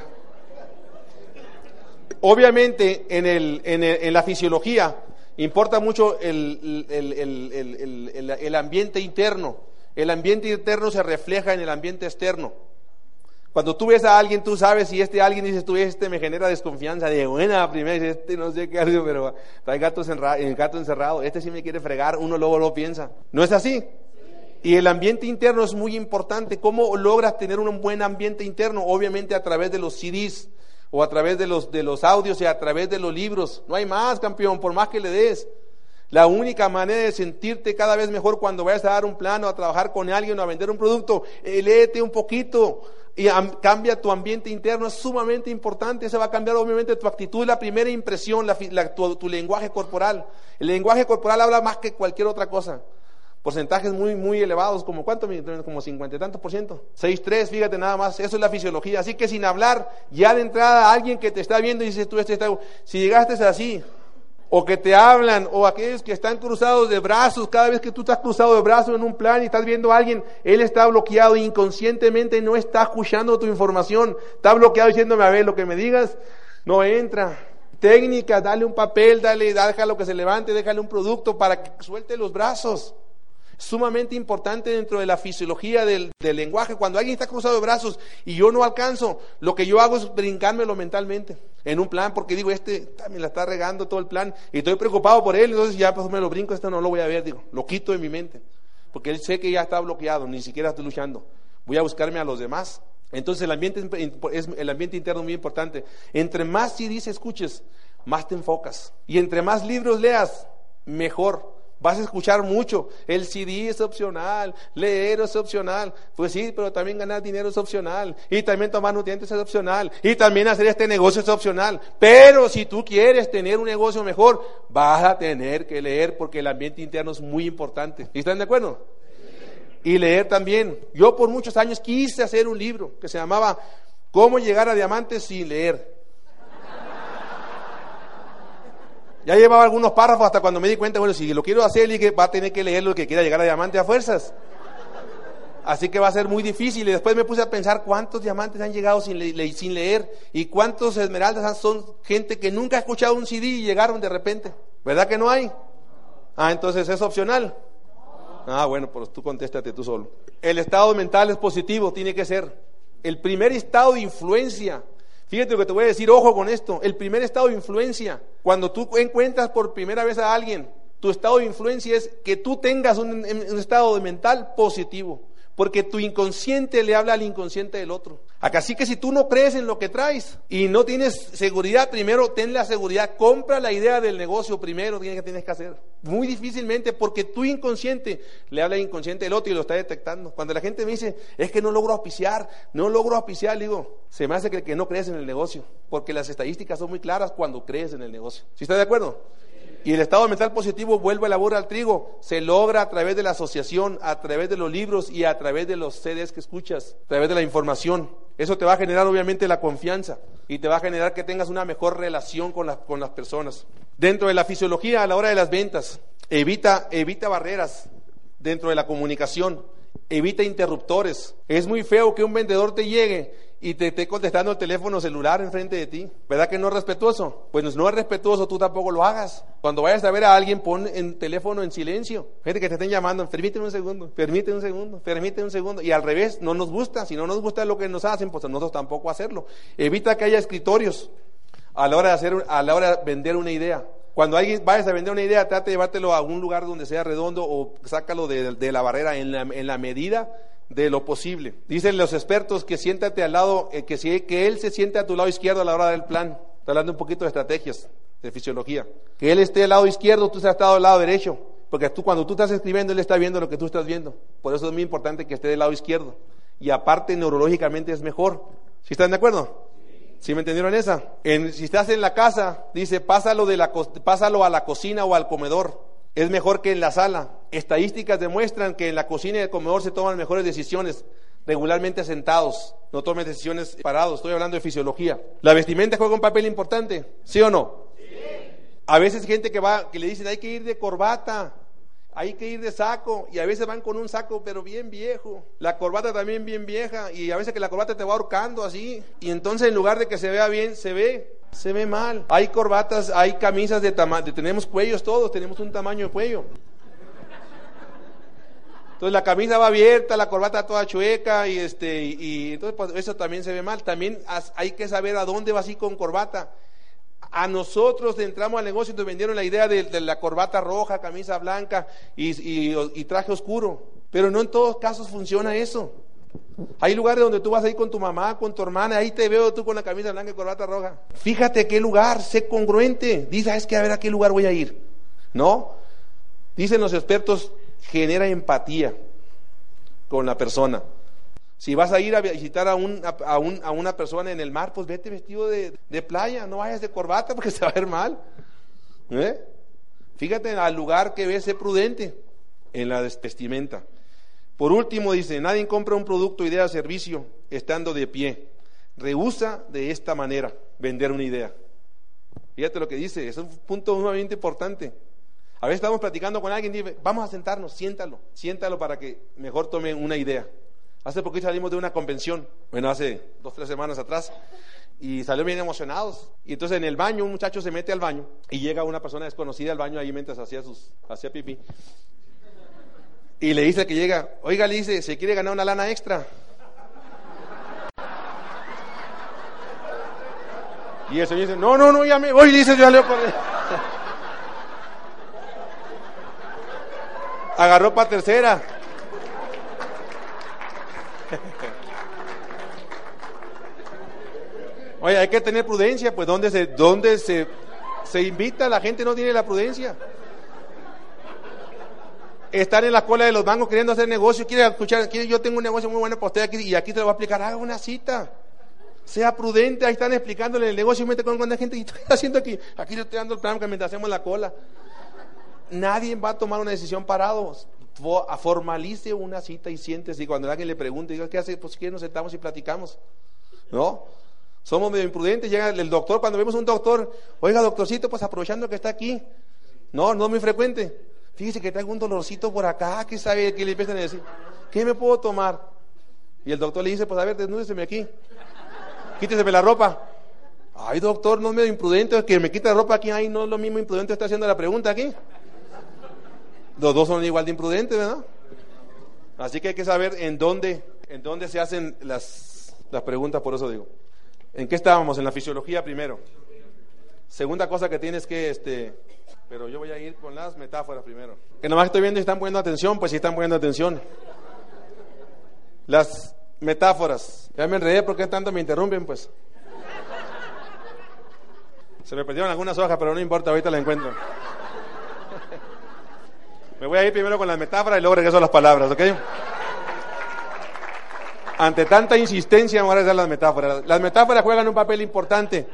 Obviamente, en, el, en, el, en la fisiología importa mucho el, el ambiente interno. El ambiente interno se refleja en el ambiente externo. Cuando tú ves a alguien, tú sabes si este alguien dices tú, este me genera desconfianza de buena primera, este no sé qué pero trae gato encerrado, el gato encerrado, este sí me quiere fregar, uno luego lo piensa. ¿No es así? Y el ambiente interno es muy importante. ¿Cómo logras tener un buen ambiente interno? Obviamente a través de los CDs o a través de los, de los audios y a través de los libros. No hay más, campeón, por más que le des. La única manera de sentirte cada vez mejor cuando vayas a dar un plano, a trabajar con alguien o a vender un producto, eh, léete un poquito y cambia tu ambiente interno, es sumamente importante. Se va a cambiar obviamente tu actitud, la primera impresión, la, la, tu, lenguaje corporal. El lenguaje corporal habla más que cualquier otra cosa. Porcentajes muy, muy elevados, como cuánto, como cincuenta y tantos por ciento. Seis, tres, fíjate nada más, eso es la fisiología. Así que sin hablar, ya de entrada alguien que te está viendo y dices tú, este está, si llegaste así, o que te hablan, o aquellos que están cruzados de brazos, cada vez que tú estás cruzado de brazos en un plan y estás viendo a alguien, él está bloqueado inconscientemente no está escuchando tu información, está bloqueado diciéndome, a ver, lo que me digas no entra. Técnica, dale un papel, dale, déjalo que se levante, déjale un producto para que suelte los brazos. Sumamente importante dentro de la fisiología del, lenguaje. Cuando alguien está cruzado de brazos y yo no alcanzo, lo que yo hago es brincármelo mentalmente en un plan, porque digo, este me la está regando todo el plan y estoy preocupado por él, entonces ya pues me lo brinco, esto no lo voy a ver, digo, lo quito de mi mente, porque él sé que ya está bloqueado, ni siquiera estoy luchando. Voy a buscarme a los demás. Entonces el ambiente es el ambiente interno muy importante. Entre más CDs escuches, más te enfocas. Y entre más libros leas, mejor. Vas a escuchar mucho. El CD es opcional, leer es opcional. Pues sí, pero también ganar dinero es opcional. Y también tomar nutrientes es opcional. Y también hacer este negocio es opcional. Pero si tú quieres tener un negocio mejor, vas a tener que leer porque el ambiente interno es muy importante. ¿Están de acuerdo? Y leer también. Yo por muchos años quise hacer un libro que se llamaba ¿Cómo llegar a diamantes sin leer? Ya llevaba algunos párrafos hasta cuando me di cuenta, bueno, si lo quiero hacer, va a tener que leer lo que quiera llegar a diamante a fuerzas. Así que va a ser muy difícil. Y después me puse a pensar cuántos diamantes han llegado sin, sin leer y cuántos esmeraldas son gente que nunca ha escuchado un CD y llegaron de repente. ¿Verdad que no hay? Ah, entonces es opcional. Ah, bueno, pues tú contéstate tú solo. El estado mental es positivo, tiene que ser. El primer estado de influencia Fíjate lo que te voy a decir, ojo con esto. El primer estado de influencia, cuando tú encuentras por primera vez a alguien, tu estado de influencia es que tú tengas un, un estado de mental positivo porque tu inconsciente le habla al inconsciente del otro. Acá sí que si tú no crees en lo que traes y no tienes seguridad, primero ten la seguridad, compra la idea del negocio primero, tienes que tienes que hacer. Muy difícilmente porque tu inconsciente le habla al inconsciente del otro y lo está detectando. Cuando la gente me dice, es que no logro auspiciar, no logro auspiciar, digo, se me hace que, que no crees en el negocio, porque las estadísticas son muy claras cuando crees en el negocio. ¿Sí está de acuerdo? Y el estado mental positivo vuelve a labor al trigo. Se logra a través de la asociación, a través de los libros y a través de los CDs que escuchas, a través de la información. Eso te va a generar obviamente la confianza y te va a generar que tengas una mejor relación con, con las personas. Dentro de la fisiología, a la hora de las ventas, evita, evita barreras dentro de la comunicación, evita interruptores. Es muy feo que un vendedor te llegue y te esté contestando el teléfono celular enfrente de ti. ¿Verdad que no es respetuoso? Pues no es respetuoso, tú tampoco lo hagas. Cuando vayas a ver a alguien, pon el teléfono en silencio. Gente que te estén llamando, permíteme un segundo, permíteme un segundo, permíteme un segundo. Y al revés, no nos gusta. Si no nos gusta lo que nos hacen, pues nosotros tampoco hacerlo. Evita que haya escritorios a la hora de hacer, a la hora de vender una idea. Cuando alguien vayas a vender una idea, trate de llevártelo a un lugar donde sea redondo o sácalo de, de la barrera en la, en la medida de lo posible. Dicen los expertos que siéntate al lado, eh, que, si, que él se siente a tu lado izquierdo a la hora del plan. Está hablando un poquito de estrategias, de fisiología. Que él esté al lado izquierdo, tú seas al lado derecho. Porque tú, cuando tú estás escribiendo, él está viendo lo que tú estás viendo. Por eso es muy importante que esté del lado izquierdo. Y aparte, neurológicamente es mejor. ¿Sí están de acuerdo? ¿Sí me entendieron esa? En, si estás en la casa, dice, pásalo, de la, pásalo a la cocina o al comedor es mejor que en la sala. Estadísticas demuestran que en la cocina y el comedor se toman mejores decisiones, regularmente sentados, no tomen decisiones parados. Estoy hablando de fisiología. ¿La vestimenta juega un papel importante? ¿Sí o no? Sí. A veces gente que va, que le dicen hay que ir de corbata, hay que ir de saco, y a veces van con un saco pero bien viejo, la corbata también bien vieja, y a veces que la corbata te va ahorcando así, y entonces en lugar de que se vea bien, se ve se ve mal. Hay corbatas, hay camisas de tamaño, tenemos cuellos todos, tenemos un tamaño de cuello. Entonces la camisa va abierta, la corbata toda chueca y este y, entonces pues, eso también se ve mal. También hay que saber a dónde vas así con corbata. A nosotros entramos al negocio y nos vendieron la idea de, la corbata roja, camisa blanca y, y traje oscuro. Pero no en todos casos funciona eso. Hay lugares donde tú vas a ir con tu mamá, con tu hermana, ahí te veo tú con la camisa blanca y corbata roja. Fíjate qué lugar, sé congruente. Dice, es que a ver a qué lugar voy a ir. ¿No? Dicen los expertos, genera empatía con la persona. Si vas a ir a visitar a, a, un, a una persona en el mar, pues vete vestido de, de, playa, no vayas de corbata porque se va a ver mal. ¿Eh? Fíjate al lugar que ves, sé prudente en la vestimenta. Por último, dice, nadie compra un producto, idea servicio estando de pie. Rehúsa de esta manera vender una idea. Fíjate lo que dice, es un punto sumamente importante. A veces estamos platicando con alguien y dice, vamos a sentarnos, siéntalo, siéntalo para que mejor tome una idea. Hace poquito salimos de una convención, bueno, hace dos, tres semanas atrás, y salió bien emocionados. Y entonces en el baño, un muchacho se mete al baño y llega una persona desconocida al baño ahí mientras hacía, sus, hacía pipí. Y le dice que llega, oiga, le dice, ¿se quiere ganar una lana extra? Y el señor dice, no, no, no, ya me voy, dice, ya le Agarró para tercera. Oye, hay que tener prudencia, pues ¿dónde se, dónde se, se invita? La gente no tiene la prudencia. Estar en la cola de los bancos queriendo hacer negocio, quiere escuchar, quiere, yo tengo un negocio muy bueno para usted aquí y aquí te lo voy a explicar, haga una cita. Sea prudente, ahí están explicándole el negocio y mete con cuánta gente y estoy haciendo aquí. Aquí le estoy dando el plan que mientras hacemos la cola. Nadie va a tomar una decisión parado. Formalice una cita y siéntese. Y cuando alguien le pregunte, diga, ¿qué hace? Pues que nos sentamos y platicamos. ¿No? Somos medio imprudentes. Llega el doctor, cuando vemos un doctor, oiga, doctorcito, pues aprovechando que está aquí. No, no es muy frecuente. Fíjese que tengo un dolorcito por acá, ¿qué sabe? ¿Qué le empiezan a decir? ¿Qué me puedo tomar? Y el doctor le dice, pues a ver, desnúdeseme aquí quíteseme la ropa. Ay, doctor, no es medio imprudente que me quita la ropa aquí. Ay, no es lo mismo imprudente, está haciendo la pregunta aquí. Los dos son igual de imprudentes, ¿verdad? Así que hay que saber en dónde, en dónde se hacen las, las preguntas, por eso digo. ¿En qué estábamos? En la fisiología primero. Segunda cosa que tienes que, este, pero yo voy a ir con las metáforas primero. Que nomás estoy viendo si están poniendo atención, pues si están poniendo atención. Las metáforas. Ya me enredé porque tanto me interrumpen, pues. Se me perdieron algunas hojas, pero no importa, ahorita la encuentro. Me voy a ir primero con las metáforas y luego regreso a las palabras, ¿ok? Ante tanta insistencia, me voy a regresar las metáforas. Las metáforas juegan un papel importante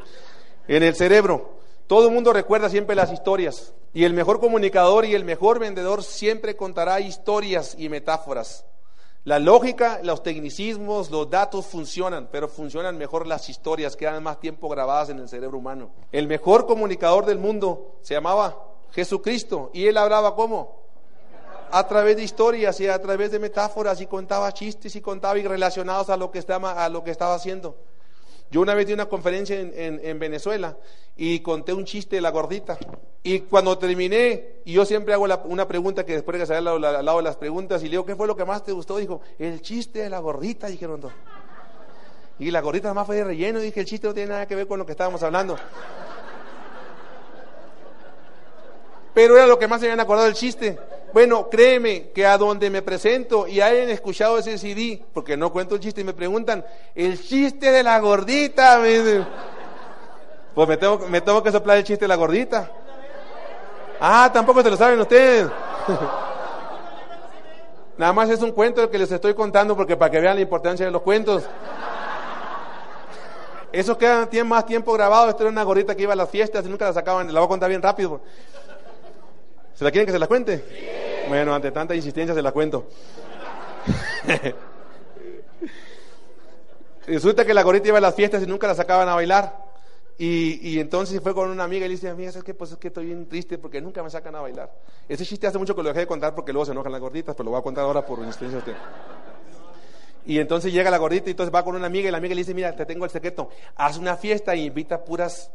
en el cerebro. Todo el mundo recuerda siempre las historias. Y el mejor comunicador y el mejor vendedor siempre contará historias y metáforas. La lógica, los tecnicismos, los datos funcionan, pero funcionan mejor las historias, quedan más tiempo grabadas en el cerebro humano. El mejor comunicador del mundo se llamaba Jesucristo y él hablaba cómo? A través de historias y a través de metáforas y contaba chistes y contaba y relacionados a lo que estaba, a lo que estaba haciendo. Yo una vez di una conferencia en, Venezuela y conté un chiste de la gordita. Y cuando terminé, y yo siempre hago una pregunta que después de que se al lado, de las preguntas, y le digo, ¿qué fue lo que más te gustó? Dijo, el chiste de la gordita, dijeron todos. Y la gordita más fue de relleno, y dije, el chiste no tiene nada que ver con lo que estábamos hablando. Pero era lo que más se habían acordado del chiste. Bueno, créeme que a donde me presento y hayan escuchado ese CD, porque no cuento el chiste y me preguntan, el chiste de la gordita, pues me tengo, me tengo que soplar el chiste de la gordita. Ah, tampoco se lo saben ustedes. Nada más es un cuento que les estoy contando porque para que vean la importancia de los cuentos. Eso queda, tiene más tiempo grabado. Esto era una gordita que iba a las fiestas y nunca la sacaban. La voy a contar bien rápido. ¿Se la quieren que se la cuente? Bueno, ante tanta insistencia se la cuento. Resulta que la gorita iba a las fiestas y nunca la sacaban a bailar. Y, entonces fue con una amiga y le dice, amiga, ¿sabes qué? Pues es que estoy bien triste porque nunca me sacan a bailar. Ese chiste hace mucho que lo dejé de contar porque luego se enojan las gorditas, pero lo voy a contar ahora por insistencia usted. Y entonces llega la gordita y entonces va con una amiga y la amiga le dice, mira, te tengo el secreto, haz una fiesta y invita puras,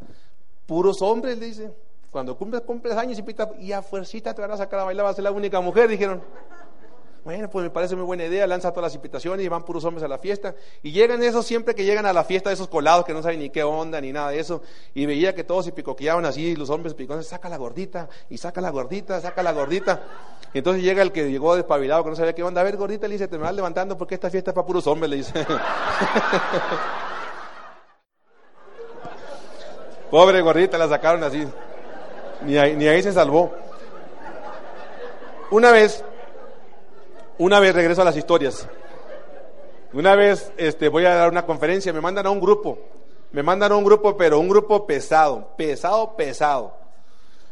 puros hombres, le dice. Cuando cumples, cumples años y, y a fuercita te van a sacar a bailar, vas a ser la única mujer, dijeron. Bueno, pues me parece muy buena idea, lanza todas las invitaciones y van puros hombres a la fiesta. Y llegan esos siempre que llegan a la fiesta, esos colados que no saben ni qué onda ni nada de eso. Y veía que todos se picoqueaban así, los hombres picones, saca la gordita, y saca la gordita, saca la gordita. Y entonces llega el que llegó despabilado, que no sabía qué onda. A ver, gordita, le dice, te me vas levantando porque esta fiesta es para puros hombres, le dice. Pobre gordita, la sacaron así. Ni ahí, se salvó. Una vez, una vez regreso a las historias. Una vez este, voy a dar una conferencia, me mandan a un grupo. Me mandan a un grupo, pero un grupo pesado, pesado, pesado.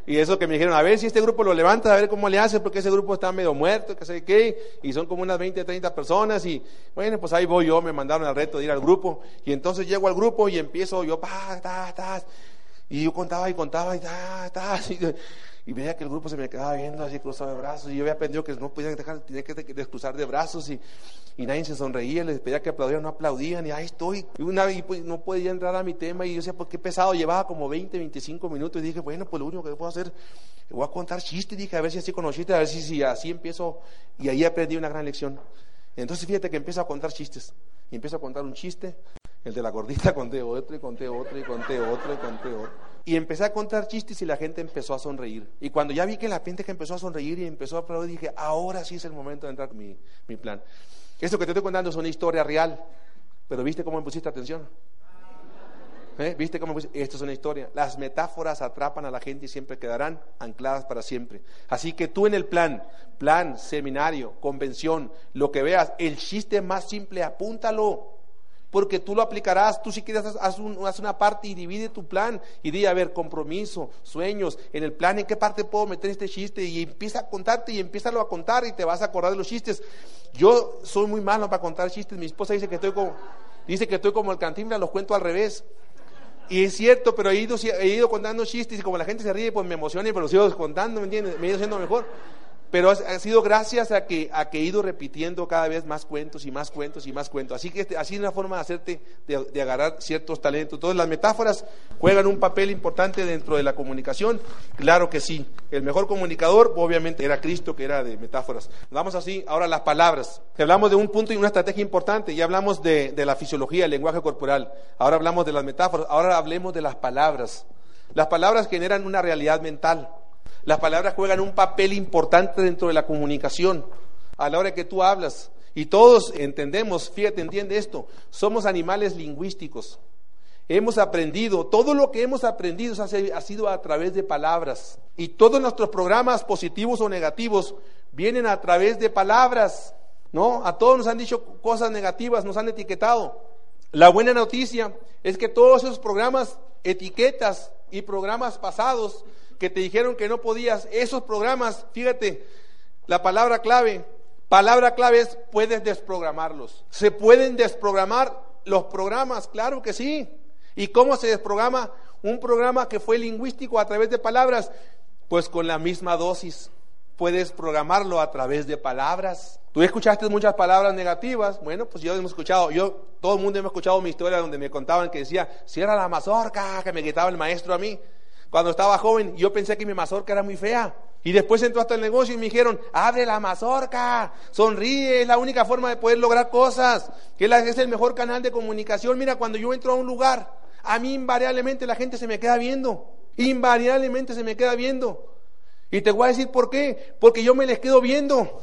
Y eso que me dijeron, a ver si este grupo lo levanta, a ver cómo le hace, porque ese grupo está medio muerto, que sé qué, y son como unas 20, 30 personas, y bueno, pues ahí voy yo, me mandaron al reto de ir al grupo, y entonces llego al grupo y empiezo yo, pa, ta, ta, y yo contaba y contaba y ta, ta, Y veía que el grupo se me quedaba viendo así cruzado de brazos. Y yo había aprendido que no podía dejar, tenía que descruzar de brazos. Y, y nadie se sonreía, les pedía que aplaudieran, no aplaudían. Y ahí estoy. Y una y pues, no podía entrar a mi tema. Y yo decía, pues qué pesado. Llevaba como 20, 25 minutos. Y dije, bueno, pues lo único que puedo hacer, voy a contar chistes. Dije, a ver si así con a ver si, si así empiezo. Y ahí aprendí una gran lección. Entonces fíjate que empiezo a contar chistes. Y empiezo a contar un chiste. El de la gordita conté otro y conté otro y conté otro y conté otro. Y empecé a contar chistes y la gente empezó a sonreír. Y cuando ya vi que la gente empezó a sonreír y empezó a aplaudir, dije, ahora sí es el momento de entrar con mi, mi plan. Esto que te estoy contando es una historia real, pero ¿viste cómo me pusiste atención? ¿Eh? ¿Viste cómo pusiste? Esto es una historia. Las metáforas atrapan a la gente y siempre quedarán ancladas para siempre. Así que tú en el plan, plan, seminario, convención, lo que veas, el chiste más simple, apúntalo porque tú lo aplicarás, tú si quieres haz, una parte y divide tu plan y di, a ver, compromiso, sueños, en el plan, ¿en qué parte puedo meter este chiste? Y empieza a contarte y empieza a contar y te vas a acordar de los chistes. Yo soy muy malo para contar chistes, mi esposa dice que estoy como, dice que estoy como el cantinflas, los cuento al revés. Y es cierto, pero he ido, he ido contando chistes y como la gente se ríe, pues me emociona y me los sigo contando, ¿me entiendes? Me he ido haciendo mejor. Pero ha sido gracias a que, a he ido repitiendo cada vez más cuentos y más cuentos y más cuentos. Así que este, así es una forma de hacerte, de, agarrar ciertos talentos. Entonces las metáforas juegan un papel importante dentro de la comunicación. Claro que sí. El mejor comunicador obviamente era Cristo, que era de metáforas. Vamos así, ahora las palabras. Hablamos de un punto y una estrategia importante. Ya hablamos de, de la fisiología, el lenguaje corporal. Ahora hablamos de las metáforas. Ahora hablemos de las palabras. Las palabras generan una realidad mental. Las palabras juegan un papel importante dentro de la comunicación. A la hora que tú hablas, y todos entendemos, fíjate, entiende esto, somos animales lingüísticos. Hemos aprendido, todo lo que hemos aprendido ha sido a través de palabras. Y todos nuestros programas positivos o negativos vienen a través de palabras. ¿No? A todos nos han dicho cosas negativas, nos han etiquetado. La buena noticia es que todos esos programas, etiquetas y programas pasados que te dijeron que no podías, esos programas, fíjate, la palabra clave, palabra clave es puedes desprogramarlos. ¿Se pueden desprogramar los programas? Claro que sí. ¿Y cómo se desprograma un programa que fue lingüístico a través de palabras? Pues con la misma dosis. Puedes programarlo a través de palabras. Tú escuchaste muchas palabras negativas. Bueno, pues yo hemos escuchado, yo, todo el mundo hemos escuchado mi historia donde me contaban que decía, cierra la mazorca, que me quitaba el maestro a mí. Cuando estaba joven, yo pensé que mi mazorca era muy fea. Y después entró hasta el negocio y me dijeron, abre la mazorca, sonríe, es la única forma de poder lograr cosas, que es el mejor canal de comunicación. Mira, cuando yo entro a un lugar, a mí invariablemente la gente se me queda viendo, invariablemente se me queda viendo. Y te voy a decir por qué, porque yo me les quedo viendo.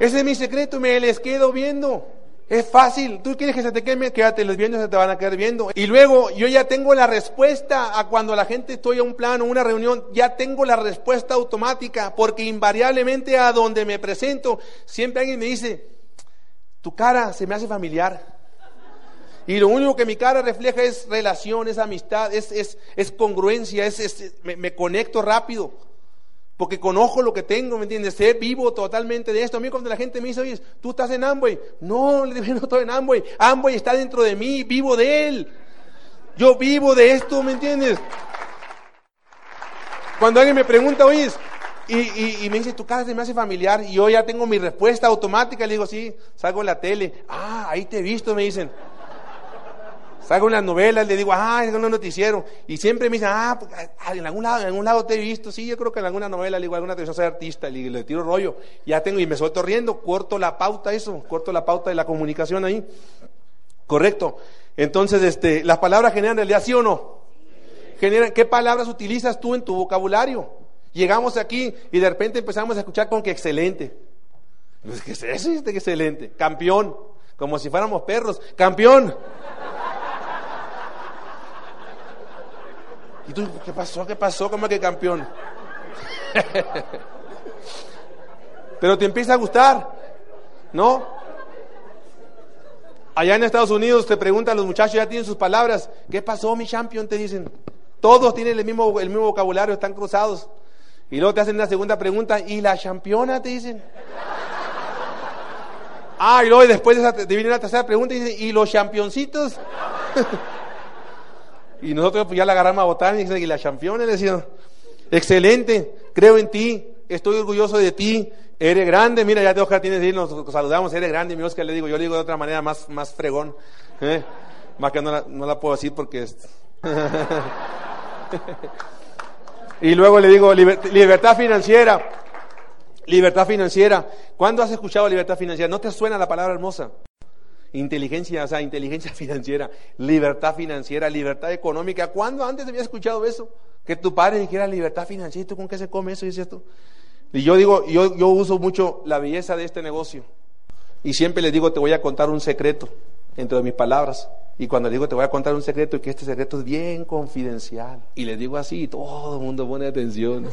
Ese es mi secreto, me les quedo viendo. Es fácil. Tú quieres que se te queme, quédate los viendo, se te van a quedar viendo. Y luego yo ya tengo la respuesta a cuando la gente estoy a un plano, una reunión, ya tengo la respuesta automática, porque invariablemente a donde me presento, siempre alguien me dice, tu cara se me hace familiar. Y lo único que mi cara refleja es relación, es amistad, es, congruencia, es, me conecto rápido. Porque conozco lo que tengo, ¿me entiendes? Sé vivo totalmente de esto. A mí cuando la gente me dice, oye, tú estás en Amway. No, le digo, no estoy en Amway. Amway está dentro de mí, vivo de él. Yo vivo de esto, ¿me entiendes? Cuando alguien me pregunta, oye, y, y, me dice, tu casa se me hace familiar, y yo ya tengo mi respuesta automática, le digo, sí, salgo en la tele. Ah, ahí te he visto, me dicen. Salgo en las novelas, le digo, ah, es un noticiero. Y siempre me dicen, ah, pues, ah, en algún lado, en algún lado te he visto. Sí, yo creo que en alguna novela, le digo, alguna televisión soy artista, le, le tiro rollo. Ya tengo, y me suelto riendo, corto la pauta, eso, corto la pauta de la comunicación ahí. Correcto. Entonces, este, las palabras generan realidad, ¿sí o no? Generan, ¿qué palabras utilizas tú en tu vocabulario? Llegamos aquí y de repente empezamos a escuchar con que excelente. Pues, ¿Qué es eso? Este, excelente. Campeón. Como si fuéramos perros. Campeón. ¿Y tú, qué pasó? ¿Qué pasó? ¿Cómo que campeón? Pero te empieza a gustar, ¿no? Allá en Estados Unidos te preguntan los muchachos, ya tienen sus palabras. ¿Qué pasó, mi champion? Te dicen. Todos tienen el mismo, el mismo vocabulario, están cruzados. Y luego te hacen una segunda pregunta, ¿y la championa? Te dicen. Ah, y luego después te viene la tercera pregunta y dicen, ¿y los championcitos? Y nosotros pues, ya la agarramos a botánica y la champion le decía, excelente, creo en ti, estoy orgulloso de ti, eres grande, mira, ya te Oscar tienes ir, nos saludamos, eres grande, mi Oscar le digo, yo le digo de otra manera más, más fregón, ¿eh? más que no la, no la puedo decir porque es... y luego le digo, libertad financiera. Libertad financiera. ¿Cuándo has escuchado libertad financiera? ¿No te suena la palabra hermosa? Inteligencia, o sea, inteligencia financiera, libertad financiera, libertad económica. ¿Cuándo antes había escuchado eso? Que tu padre dijera libertad financiera, ¿y tú con qué se come eso? Y tú. Y yo digo, yo, yo uso mucho la belleza de este negocio. Y siempre les digo, te voy a contar un secreto entre mis palabras. Y cuando le digo, te voy a contar un secreto, y que este secreto es bien confidencial. Y le digo así, y todo el mundo pone atención.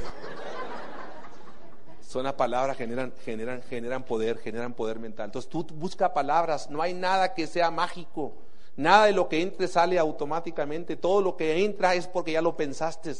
Son las palabras, generan, generan, generan poder, generan poder mental. Entonces tú busca palabras, no hay nada que sea mágico. Nada de lo que entre sale automáticamente. Todo lo que entra es porque ya lo pensaste.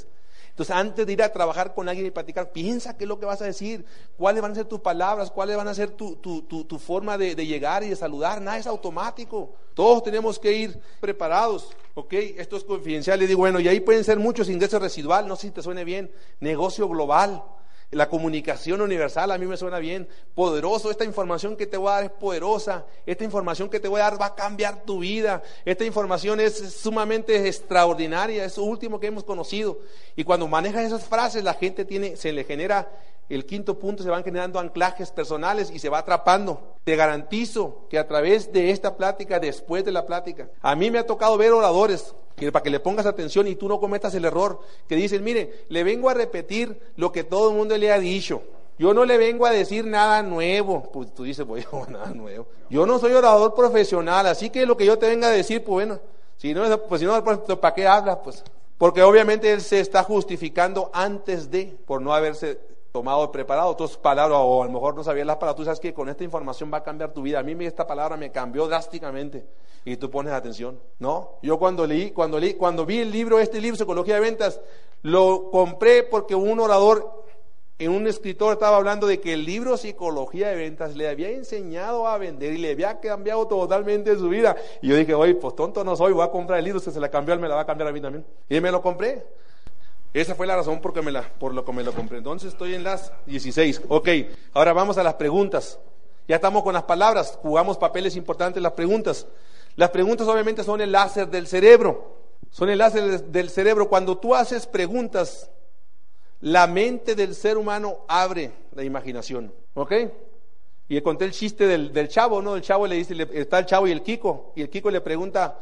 Entonces, antes de ir a trabajar con alguien y platicar, piensa qué es lo que vas a decir, cuáles van a ser tus palabras, cuáles van a ser tu, tu, tu, forma de, de, llegar y de saludar. Nada es automático. Todos tenemos que ir preparados. ¿Ok? Esto es confidencial. Le digo, bueno, y ahí pueden ser muchos ingresos residual, no sé si te suene bien. Negocio global. La comunicación universal a mí me suena bien, poderoso, esta información que te voy a dar es poderosa, esta información que te voy a dar va a cambiar tu vida, esta información es sumamente extraordinaria, es lo último que hemos conocido. Y cuando manejas esas frases, la gente tiene, se le genera el quinto punto, se van generando anclajes personales y se va atrapando. Te garantizo que a través de esta plática, después de la plática, a mí me ha tocado ver oradores para que le pongas atención y tú no cometas el error, que dicen, mire, le vengo a repetir lo que todo el mundo le ha dicho. Yo no le vengo a decir nada nuevo. Pues tú dices, pues nada nuevo. Yo no soy orador profesional, así que lo que yo te venga a decir, pues bueno, si no, pues si no, pues, ¿para qué hablas? Pues porque obviamente él se está justificando antes de, por no haberse tomado preparado otras palabras, o a lo mejor no sabías las palabras, tú sabes que con esta información va a cambiar tu vida. A mí esta palabra me cambió drásticamente y tú pones atención, ¿no? Yo cuando leí, cuando leí, cuando vi el libro, este libro, Psicología de Ventas, lo compré porque un orador, en un escritor estaba hablando de que el libro Psicología de Ventas le había enseñado a vender y le había cambiado totalmente su vida. Y yo dije, oye, pues tonto no soy, voy a comprar el libro, si se la cambió, él me la va a cambiar a mí también. Y me lo compré. Esa fue la razón por, me la, por lo que me lo compré. Entonces estoy en las 16. Ok, ahora vamos a las preguntas. Ya estamos con las palabras, jugamos papeles importantes las preguntas. Las preguntas obviamente son el láser del cerebro. Son el láser del cerebro. Cuando tú haces preguntas, la mente del ser humano abre la imaginación. ¿Ok? Y conté el chiste del, del chavo, ¿no? El chavo le dice, está el chavo y el Kiko. Y el Kiko le pregunta,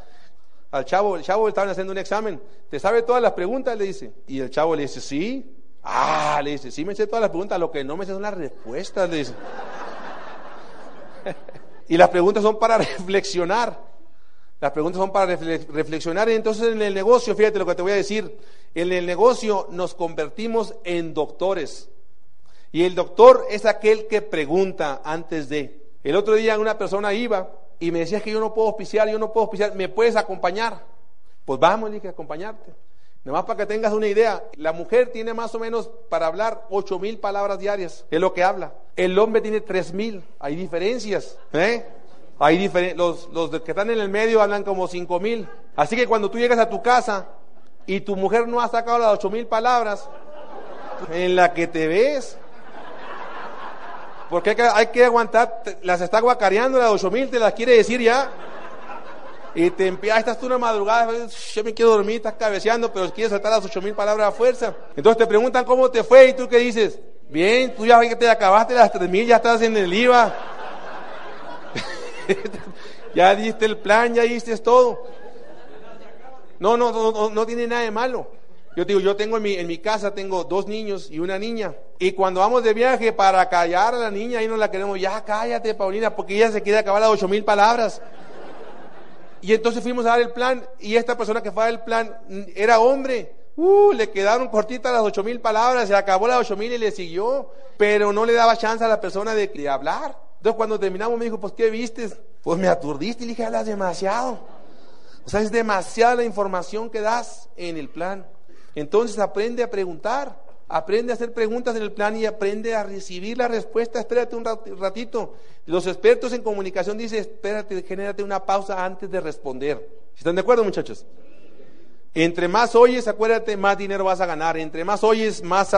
al chavo, el chavo estaban haciendo un examen, ¿te sabe todas las preguntas? Le dice. Y el chavo le dice, sí. Ah, le dice, sí me sé todas las preguntas, lo que no me sé son las respuestas, le dice. y las preguntas son para reflexionar. Las preguntas son para reflexionar. Y entonces en el negocio, fíjate lo que te voy a decir, en el negocio nos convertimos en doctores. Y el doctor es aquel que pregunta antes de. El otro día una persona iba y me decías que yo no puedo auspiciar, yo no puedo auspiciar, ¿me puedes acompañar? Pues vamos, dije, a acompañarte. Nada más para que tengas una idea, la mujer tiene más o menos para hablar ocho mil palabras diarias, es lo que habla. El hombre tiene tres mil, hay diferencias, ¿eh? Hay diferen los, los que están en el medio hablan como cinco mil. Así que cuando tú llegas a tu casa y tu mujer no ha sacado las ocho mil palabras, en la que te ves, porque hay que, aguantar, las está guacareando, las 8000 te las quiere decir ya. Y te empiezas, estás tú una madrugada, yo me quiero dormir, estás cabeceando, pero quieres saltar las 8000 palabras a fuerza. Entonces te preguntan cómo te fue y tú qué dices. Bien, tú ya te acabaste las 3000, ya estás en el IVA. ya diste el plan, ya diste todo. No, no, no, no tiene nada de malo. Yo digo, yo tengo en mi, casa, tengo dos niños y una niña. Y cuando vamos de viaje para callar a la niña, ahí no la queremos, ya cállate, Paulina, porque ella se quiere acabar las ocho mil palabras. Y entonces fuimos a dar el plan, y esta persona que fue a dar el plan era hombre. Uh, le quedaron cortitas las ocho mil palabras, se acabó las ocho mil y le siguió, pero no le daba chance a la persona de, hablar. Entonces cuando terminamos me dijo, pues ¿qué viste? Pues me aturdiste y le dije, hablas demasiado. O sea, es demasiada la información que das en el plan. Entonces aprende a preguntar, aprende a hacer preguntas en el plan y aprende a recibir la respuesta. Espérate un ratito. Los expertos en comunicación dicen, espérate, genérate una pausa antes de responder. ¿Están de acuerdo, muchachos? Entre más oyes, acuérdate, más dinero vas a ganar. Entre más oyes, más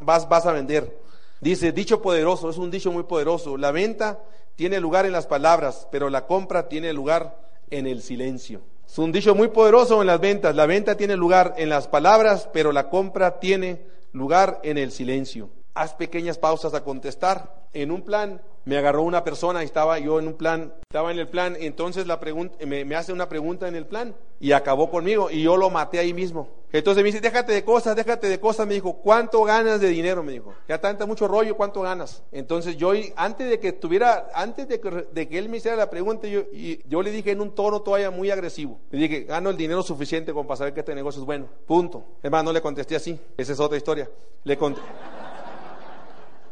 vas, vas a vender. Dice, dicho poderoso, es un dicho muy poderoso. La venta tiene lugar en las palabras, pero la compra tiene lugar en el silencio. Es un dicho muy poderoso en las ventas. La venta tiene lugar en las palabras, pero la compra tiene lugar en el silencio. Haz pequeñas pausas a contestar. En un plan me agarró una persona y estaba yo en un plan, estaba en el plan, entonces la pregunta, me, hace una pregunta en el plan y acabó conmigo y yo lo maté ahí mismo. Entonces me dice, déjate de cosas, déjate de cosas, me dijo, ¿cuánto ganas de dinero? Me dijo, ya tanta mucho rollo, ¿cuánto ganas? Entonces yo, antes de que tuviera, antes de que, él me hiciera la pregunta, yo, le dije en un tono todavía muy agresivo, le dije, gano el dinero suficiente para saber que este negocio es bueno, punto. Es más, no le contesté así, esa es otra historia. Le contesté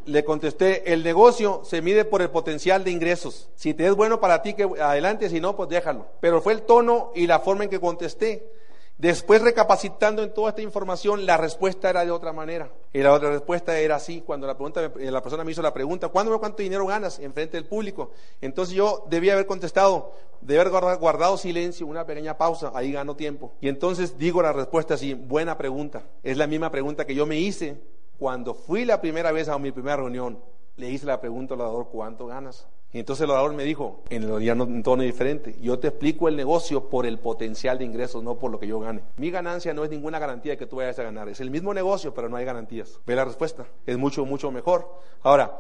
le contesté, el negocio se mide por el potencial de ingresos. Si te es bueno para ti, que adelante, si no, pues déjalo. Pero fue el tono y la forma en que contesté. Después, recapacitando en toda esta información, la respuesta era de otra manera. Y la otra respuesta era así, cuando la, persona me hizo la pregunta, ¿cuándo cuánto dinero ganas en frente del público? Entonces yo debía haber contestado, de haber guardado silencio, una pequeña pausa, ahí gano tiempo. Y entonces digo la respuesta así, buena pregunta. Es la misma pregunta que yo me hice cuando fui la primera vez a mi primera reunión, le hice la pregunta al orador, ¿cuánto ganas? Y entonces el orador me dijo, en un tono diferente, yo te explico el negocio por el potencial de ingresos, no por lo que yo gane. Mi ganancia no es ninguna garantía de que tú vayas a ganar, es el mismo negocio, pero no hay garantías. Ve la respuesta, es mucho, mucho mejor. Ahora,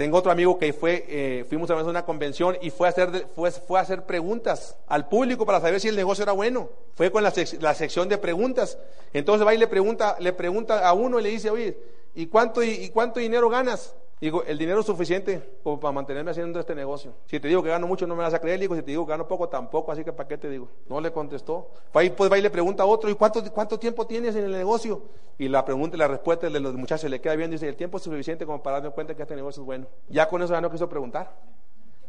tengo otro amigo que fue, eh, fuimos a una convención y fue a, hacer, fue, fue a hacer preguntas al público para saber si el negocio era bueno. Fue con la, la sección de preguntas. Entonces va y le pregunta, le pregunta a uno y le dice, oye, ¿y cuánto, y, cuánto dinero ganas? Digo, el dinero es suficiente para mantenerme haciendo este negocio. Si te digo que gano mucho, no me vas a creer. Digo, si te digo que gano poco, tampoco. Así que, ¿para qué te digo? No le contestó. Pues va y le pregunta a otro, ¿y cuánto, cuánto tiempo tienes en el negocio? Y la pregunta y la respuesta de los muchachos le queda bien. Dice, el tiempo es suficiente como para darme cuenta que este negocio es bueno. Ya con eso ya no quiso preguntar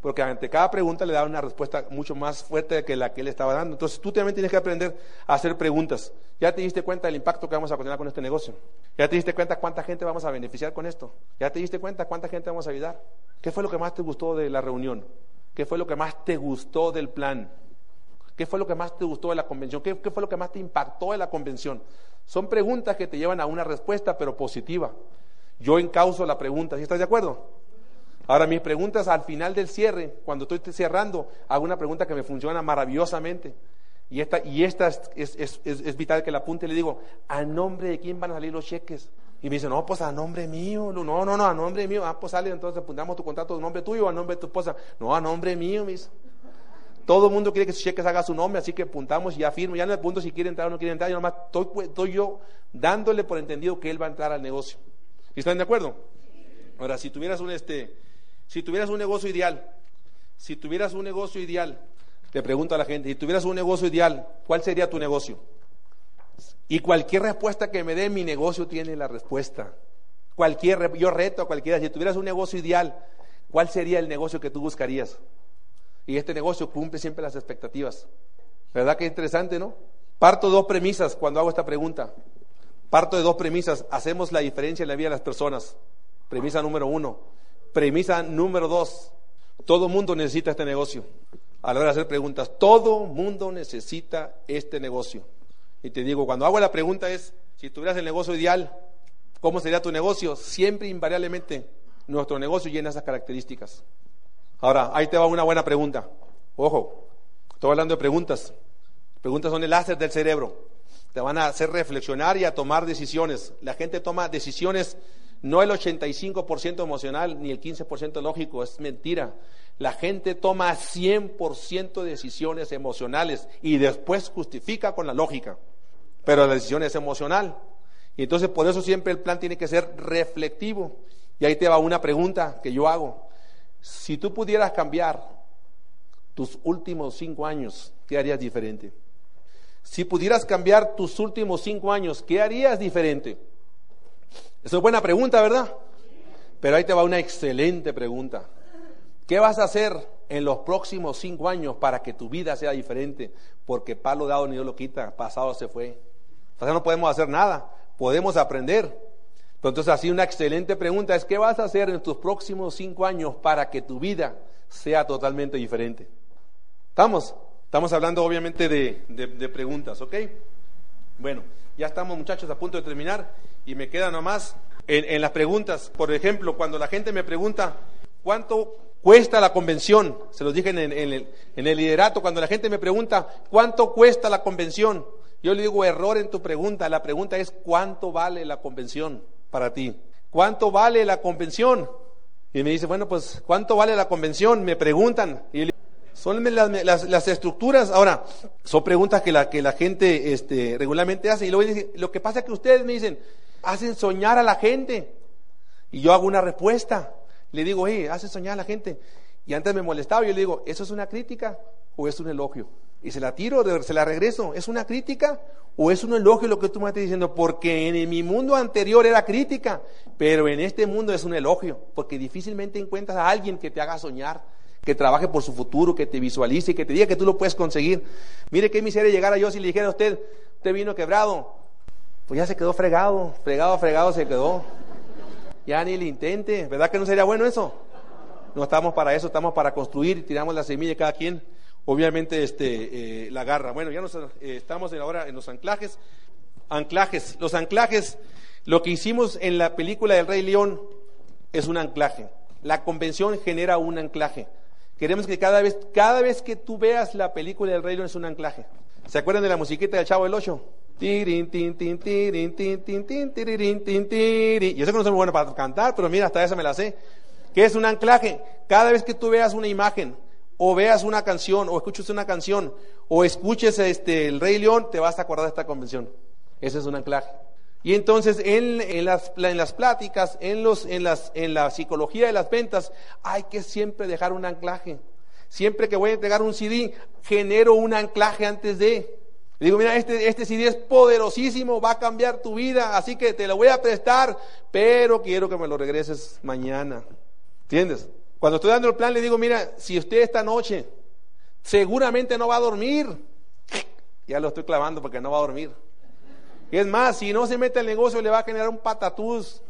porque ante cada pregunta le daba una respuesta mucho más fuerte que la que él estaba dando. Entonces tú también tienes que aprender a hacer preguntas. ¿Ya te diste cuenta del impacto que vamos a tener con este negocio? ¿Ya te diste cuenta cuánta gente vamos a beneficiar con esto? ¿Ya te diste cuenta cuánta gente vamos a ayudar? ¿Qué fue lo que más te gustó de la reunión? ¿Qué fue lo que más te gustó del plan? ¿Qué fue lo que más te gustó de la convención? ¿Qué, fue lo que más te impactó de la convención? Son preguntas que te llevan a una respuesta, pero positiva. Yo encauzo la pregunta, ¿sí estás de acuerdo? Ahora, mis preguntas al final del cierre, cuando estoy cerrando, hago una pregunta que me funciona maravillosamente. Y esta, y esta es, vital que la apunte y le digo, ¿a nombre de quién van a salir los cheques? Y me dice, no, pues a nombre mío. No, no, no, a nombre mío. Ah, pues sale, entonces apuntamos tu contrato a nombre tuyo o a nombre de tu esposa. No, a nombre mío, mis. Todo el mundo quiere que sus cheques haga su nombre, así que apuntamos y ya firmo. Ya no apunto si quiere entrar o no quiere entrar. Yo nomás estoy, estoy yo dándole por entendido que él va a entrar al negocio. ¿Están de acuerdo? Ahora, si tuvieras un este si tuvieras un negocio ideal, si tuvieras un negocio ideal, te pregunto a la gente, si tuvieras un negocio ideal, ¿cuál sería tu negocio? Y cualquier respuesta que me dé, mi negocio tiene la respuesta. Cualquier, yo reto a cualquiera, si tuvieras un negocio ideal, ¿cuál sería el negocio que tú buscarías? Y este negocio cumple siempre las expectativas. ¿Verdad que es interesante, no? Parto dos premisas cuando hago esta pregunta. Parto de dos premisas. Hacemos la diferencia en la vida de las personas. Premisa número uno. Premisa número dos, todo mundo necesita este negocio. A la hora de hacer preguntas, todo mundo necesita este negocio. Y te digo, cuando hago la pregunta es, si tuvieras el negocio ideal, ¿cómo sería tu negocio? Siempre, invariablemente, nuestro negocio llena esas características. Ahora, ahí te va una buena pregunta. Ojo, estoy hablando de preguntas. Preguntas son el láser del cerebro. Te van a hacer reflexionar y a tomar decisiones. La gente toma decisiones no el 85% emocional ni el 15% lógico, es mentira. La gente toma 100% decisiones emocionales y después justifica con la lógica. Pero la decisión es emocional. Y entonces por eso siempre el plan tiene que ser reflectivo. Y ahí te va una pregunta que yo hago. Si tú pudieras cambiar tus últimos cinco años, ¿qué harías diferente? Si pudieras cambiar tus últimos cinco años, ¿qué harías diferente? Esa es buena pregunta, ¿verdad? Pero ahí te va una excelente pregunta. ¿Qué vas a hacer en los próximos cinco años para que tu vida sea diferente? Porque palo dado ni Dios lo quita, pasado se fue. Entonces no podemos hacer nada, podemos aprender. Entonces así una excelente pregunta es, ¿qué vas a hacer en tus próximos cinco años para que tu vida sea totalmente diferente? ¿Estamos? Estamos hablando obviamente de, de preguntas, ¿ok? Bueno, ya estamos muchachos a punto de terminar y me queda nomás en, en las preguntas. Por ejemplo, cuando la gente me pregunta, ¿cuánto cuesta la convención? Se los dije en, en, el, en el liderato, cuando la gente me pregunta, ¿cuánto cuesta la convención? Yo le digo, error en tu pregunta. La pregunta es, ¿cuánto vale la convención para ti? ¿Cuánto vale la convención? Y me dice, bueno, pues, ¿cuánto vale la convención? Me preguntan. Y son las, estructuras, ahora, son preguntas que la, que la gente este, regularmente hace. Y luego lo que pasa es que ustedes me dicen, hacen soñar a la gente. Y yo hago una respuesta. Le digo, hey, hacen soñar a la gente. Y antes me molestaba, yo le digo, ¿eso es una crítica o es un elogio? Y se la tiro, se la regreso. ¿Es una crítica o es un elogio lo que tú me estás diciendo? Porque en mi mundo anterior era crítica, pero en este mundo es un elogio, porque difícilmente encuentras a alguien que te haga soñar, que trabaje por su futuro, que te visualice, que te diga que tú lo puedes conseguir. Mire qué miseria llegara yo si le dijera a usted, usted vino quebrado, pues ya se quedó fregado, fregado, fregado se quedó. Ya ni le intente, ¿verdad que no sería bueno eso? No estamos para eso, estamos para construir tiramos la semilla cada quien obviamente este, eh, la garra. Bueno, ya nos, eh, estamos ahora en los anclajes. Anclajes. Los anclajes, lo que hicimos en la película del Rey León es un anclaje. La convención genera un anclaje. Queremos que cada vez, cada vez que tú veas la película del Rey León es un anclaje. ¿Se acuerdan de la musiquita del Chavo del Ocho? Y yo sé que no soy muy bueno para cantar, pero mira, hasta esa me la sé. ¿Qué es un anclaje? Cada vez que tú veas una imagen, o veas una canción, o escuches una canción, o escuches este, el Rey León, te vas a acordar de esta convención. Ese es un anclaje. Y entonces en, las, en las, pláticas, en, los, las, en la psicología de las ventas, hay que siempre dejar un anclaje. Siempre que voy a entregar un CD, genero un anclaje antes de. digo, mira, este, este CD es poderosísimo, va a cambiar tu vida, así que te lo voy a prestar, pero quiero que me lo regreses mañana. ¿Entiendes? Cuando estoy dando el plan, le digo, mira, si usted esta noche seguramente no va a dormir, ya lo estoy clavando porque no va a dormir. Y es más, si no se mete al negocio, le va a generar un patatús.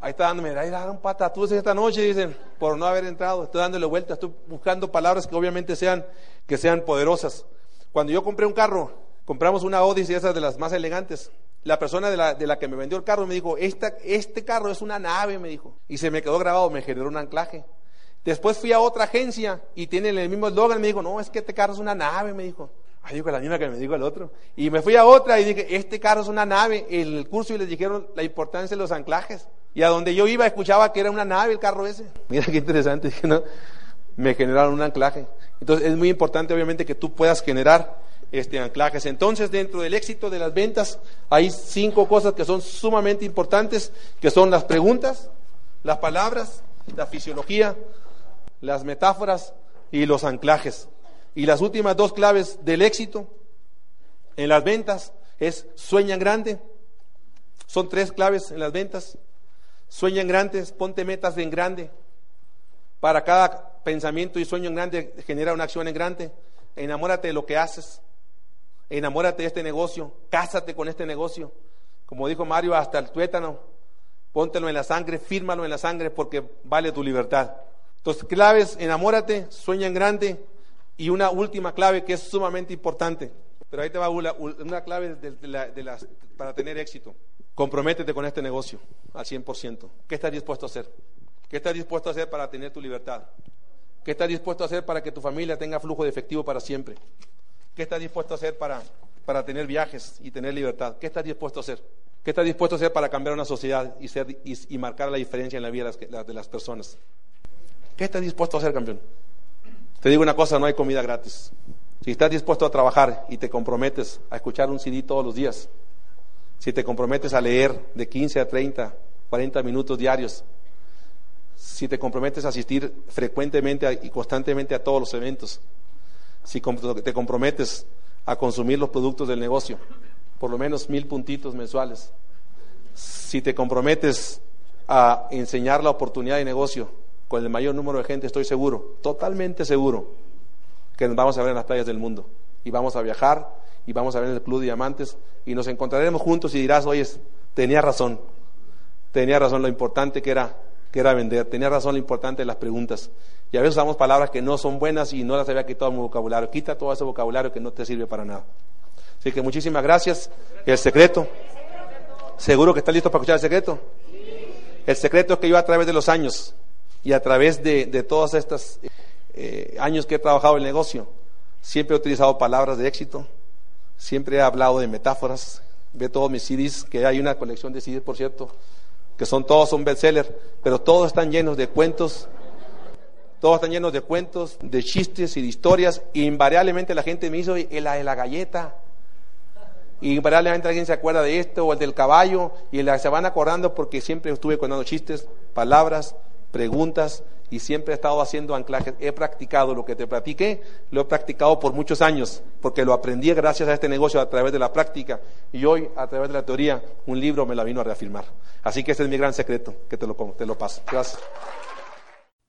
Ahí está dándome, ahí dar un patatús esta noche, dicen, por no haber entrado. Estoy dándole vuelta, estoy buscando palabras que obviamente sean, que sean poderosas. Cuando yo compré un carro, compramos una Odyssey, esas de las más elegantes. La persona de la, de la que me vendió el carro me dijo, Esta, este carro es una nave, me dijo. Y se me quedó grabado, me generó un anclaje. Después fui a otra agencia y tienen el mismo eslogan, me dijo, no, es que este carro es una nave, me dijo. Ay, digo, la misma que me dijo el otro. Y me fui a otra y dije, este carro es una nave. El curso y les dijeron la importancia de los anclajes. Y a donde yo iba escuchaba que era una nave el carro ese. Mira qué interesante, dije, no, me generaron un anclaje. Entonces es muy importante obviamente que tú puedas generar este, anclajes. Entonces, dentro del éxito de las ventas, hay cinco cosas que son sumamente importantes, que son las preguntas, las palabras, la fisiología, las metáforas y los anclajes. Y las últimas dos claves del éxito en las ventas es sueñan grande. Son tres claves en las ventas. Sueñan grandes, ponte metas en grande. Para cada pensamiento y sueño en grande genera una acción en grande. Enamórate de lo que haces enamórate de este negocio, cásate con este negocio. Como dijo Mario, hasta el tuétano, póntelo en la sangre, fírmalo en la sangre porque vale tu libertad. Entonces, claves, enamórate, sueña en grande y una última clave que es sumamente importante. Pero ahí te va una, clave de, las, para tener éxito. Comprométete con este negocio al 100%. ¿Qué estás dispuesto a hacer? ¿Qué estás dispuesto a hacer para tener tu libertad? ¿Qué estás dispuesto a hacer para que tu familia tenga flujo de efectivo para siempre? ¿Qué estás dispuesto a hacer para, para tener viajes y tener libertad? ¿Qué estás dispuesto a hacer? ¿Qué estás dispuesto a hacer para cambiar una sociedad y, ser, y, marcar la diferencia en la vida de las, de las personas? ¿Qué estás dispuesto a hacer, campeón? Te digo una cosa, no hay comida gratis. Si estás dispuesto a trabajar y te comprometes a escuchar un CD todos los días, si te comprometes a leer de 15 a 30, 40 minutos diarios, si te comprometes a asistir frecuentemente y constantemente a todos los eventos, si te comprometes a consumir los productos del negocio, por lo menos mil puntitos mensuales. Si te comprometes a enseñar la oportunidad de negocio con el mayor número de gente, estoy seguro, totalmente seguro, que nos vamos a ver en las playas del mundo. Y vamos a viajar y vamos a ver en el Club Diamantes y nos encontraremos juntos y dirás, oye, tenía razón, tenía razón lo importante que era, que era vender, tenía razón lo importante de las preguntas. Y a veces usamos palabras que no son buenas y no las había quitado mi vocabulario. Quita todo ese vocabulario que no te sirve para nada. Así que muchísimas gracias. El secreto. ¿Seguro que está listo para escuchar el secreto? El secreto es que yo a través de los años y a través de, todos estos eh, años que he trabajado en el negocio, siempre he utilizado palabras de éxito, siempre he hablado de metáforas. Ve todos mis CDs, que hay una colección de CDs, por cierto, que son todos un bestseller, pero todos están llenos de cuentos, todos están llenos de cuentos, de chistes y de historias. Y invariablemente la gente me hizo la de la galleta. Y invariablemente alguien se acuerda de esto o el del caballo y se van acordando porque siempre estuve contando chistes, palabras, preguntas y siempre he estado haciendo anclajes. He practicado lo que te platiqué, lo he practicado por muchos años porque lo aprendí gracias a este negocio a través de la práctica y hoy a través de la teoría un libro me la vino a reafirmar. Así que ese es mi gran secreto que te lo, te lo paso. Gracias.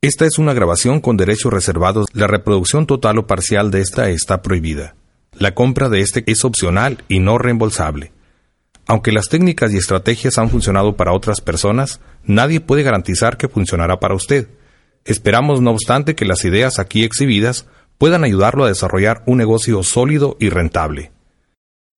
Esta es una grabación con derechos reservados. La reproducción total o parcial de esta está prohibida. La compra de este es opcional y no reembolsable. Aunque las técnicas y estrategias han funcionado para otras personas, nadie puede garantizar que funcionará para usted. Esperamos, no obstante, que las ideas aquí exhibidas puedan ayudarlo a desarrollar un negocio sólido y rentable.